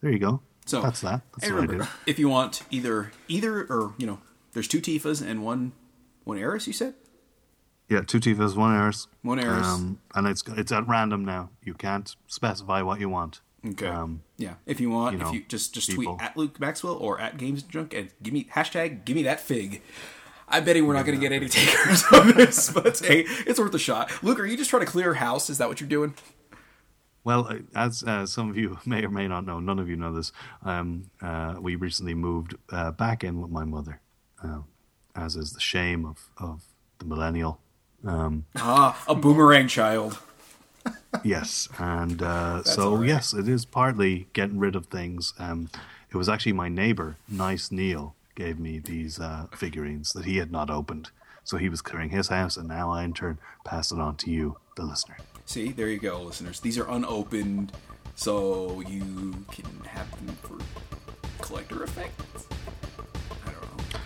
there you go. So that's that. That's and remember, if you want either either or you know, there's two Tifas and one one Aeris. You said Yeah, two Tifas, one Aeris. One Aeris. Um, and it's it's at random now. You can't specify what you want. okay. Um, yeah, if you want, you know, if you just just people. tweet at Luke Maxwell or at Games Junk and give me hashtag give me that fig. I bet we're not going to get any takers on this, but hey, it's worth a shot. Luke, are you just trying to clear house? Is that what you're doing? Well, uh, as uh, some of you may or may not know, none of you know this. Um, uh, we recently moved uh, back in with my mother, uh, as is the shame of, of the millennial. Um, Ah, a boomerang child. yes, and uh, so right. yes, it is partly getting rid of things. Um, it was actually my neighbor, Nice Neil, gave me these uh, figurines that he had not opened. So he was clearing his house, and now I in turn pass it on to you, the listener. See, there you go, listeners. These are unopened, so you can have them for collector effect. I don't know.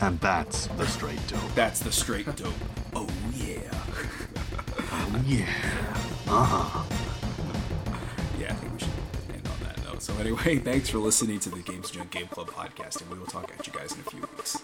And that's the straight dope. That's the straight dope. Oh yeah. Yeah. Yeah, I so anyway, thanks for listening to the Games Junk Game Club podcast, and we will talk at you guys in a few weeks.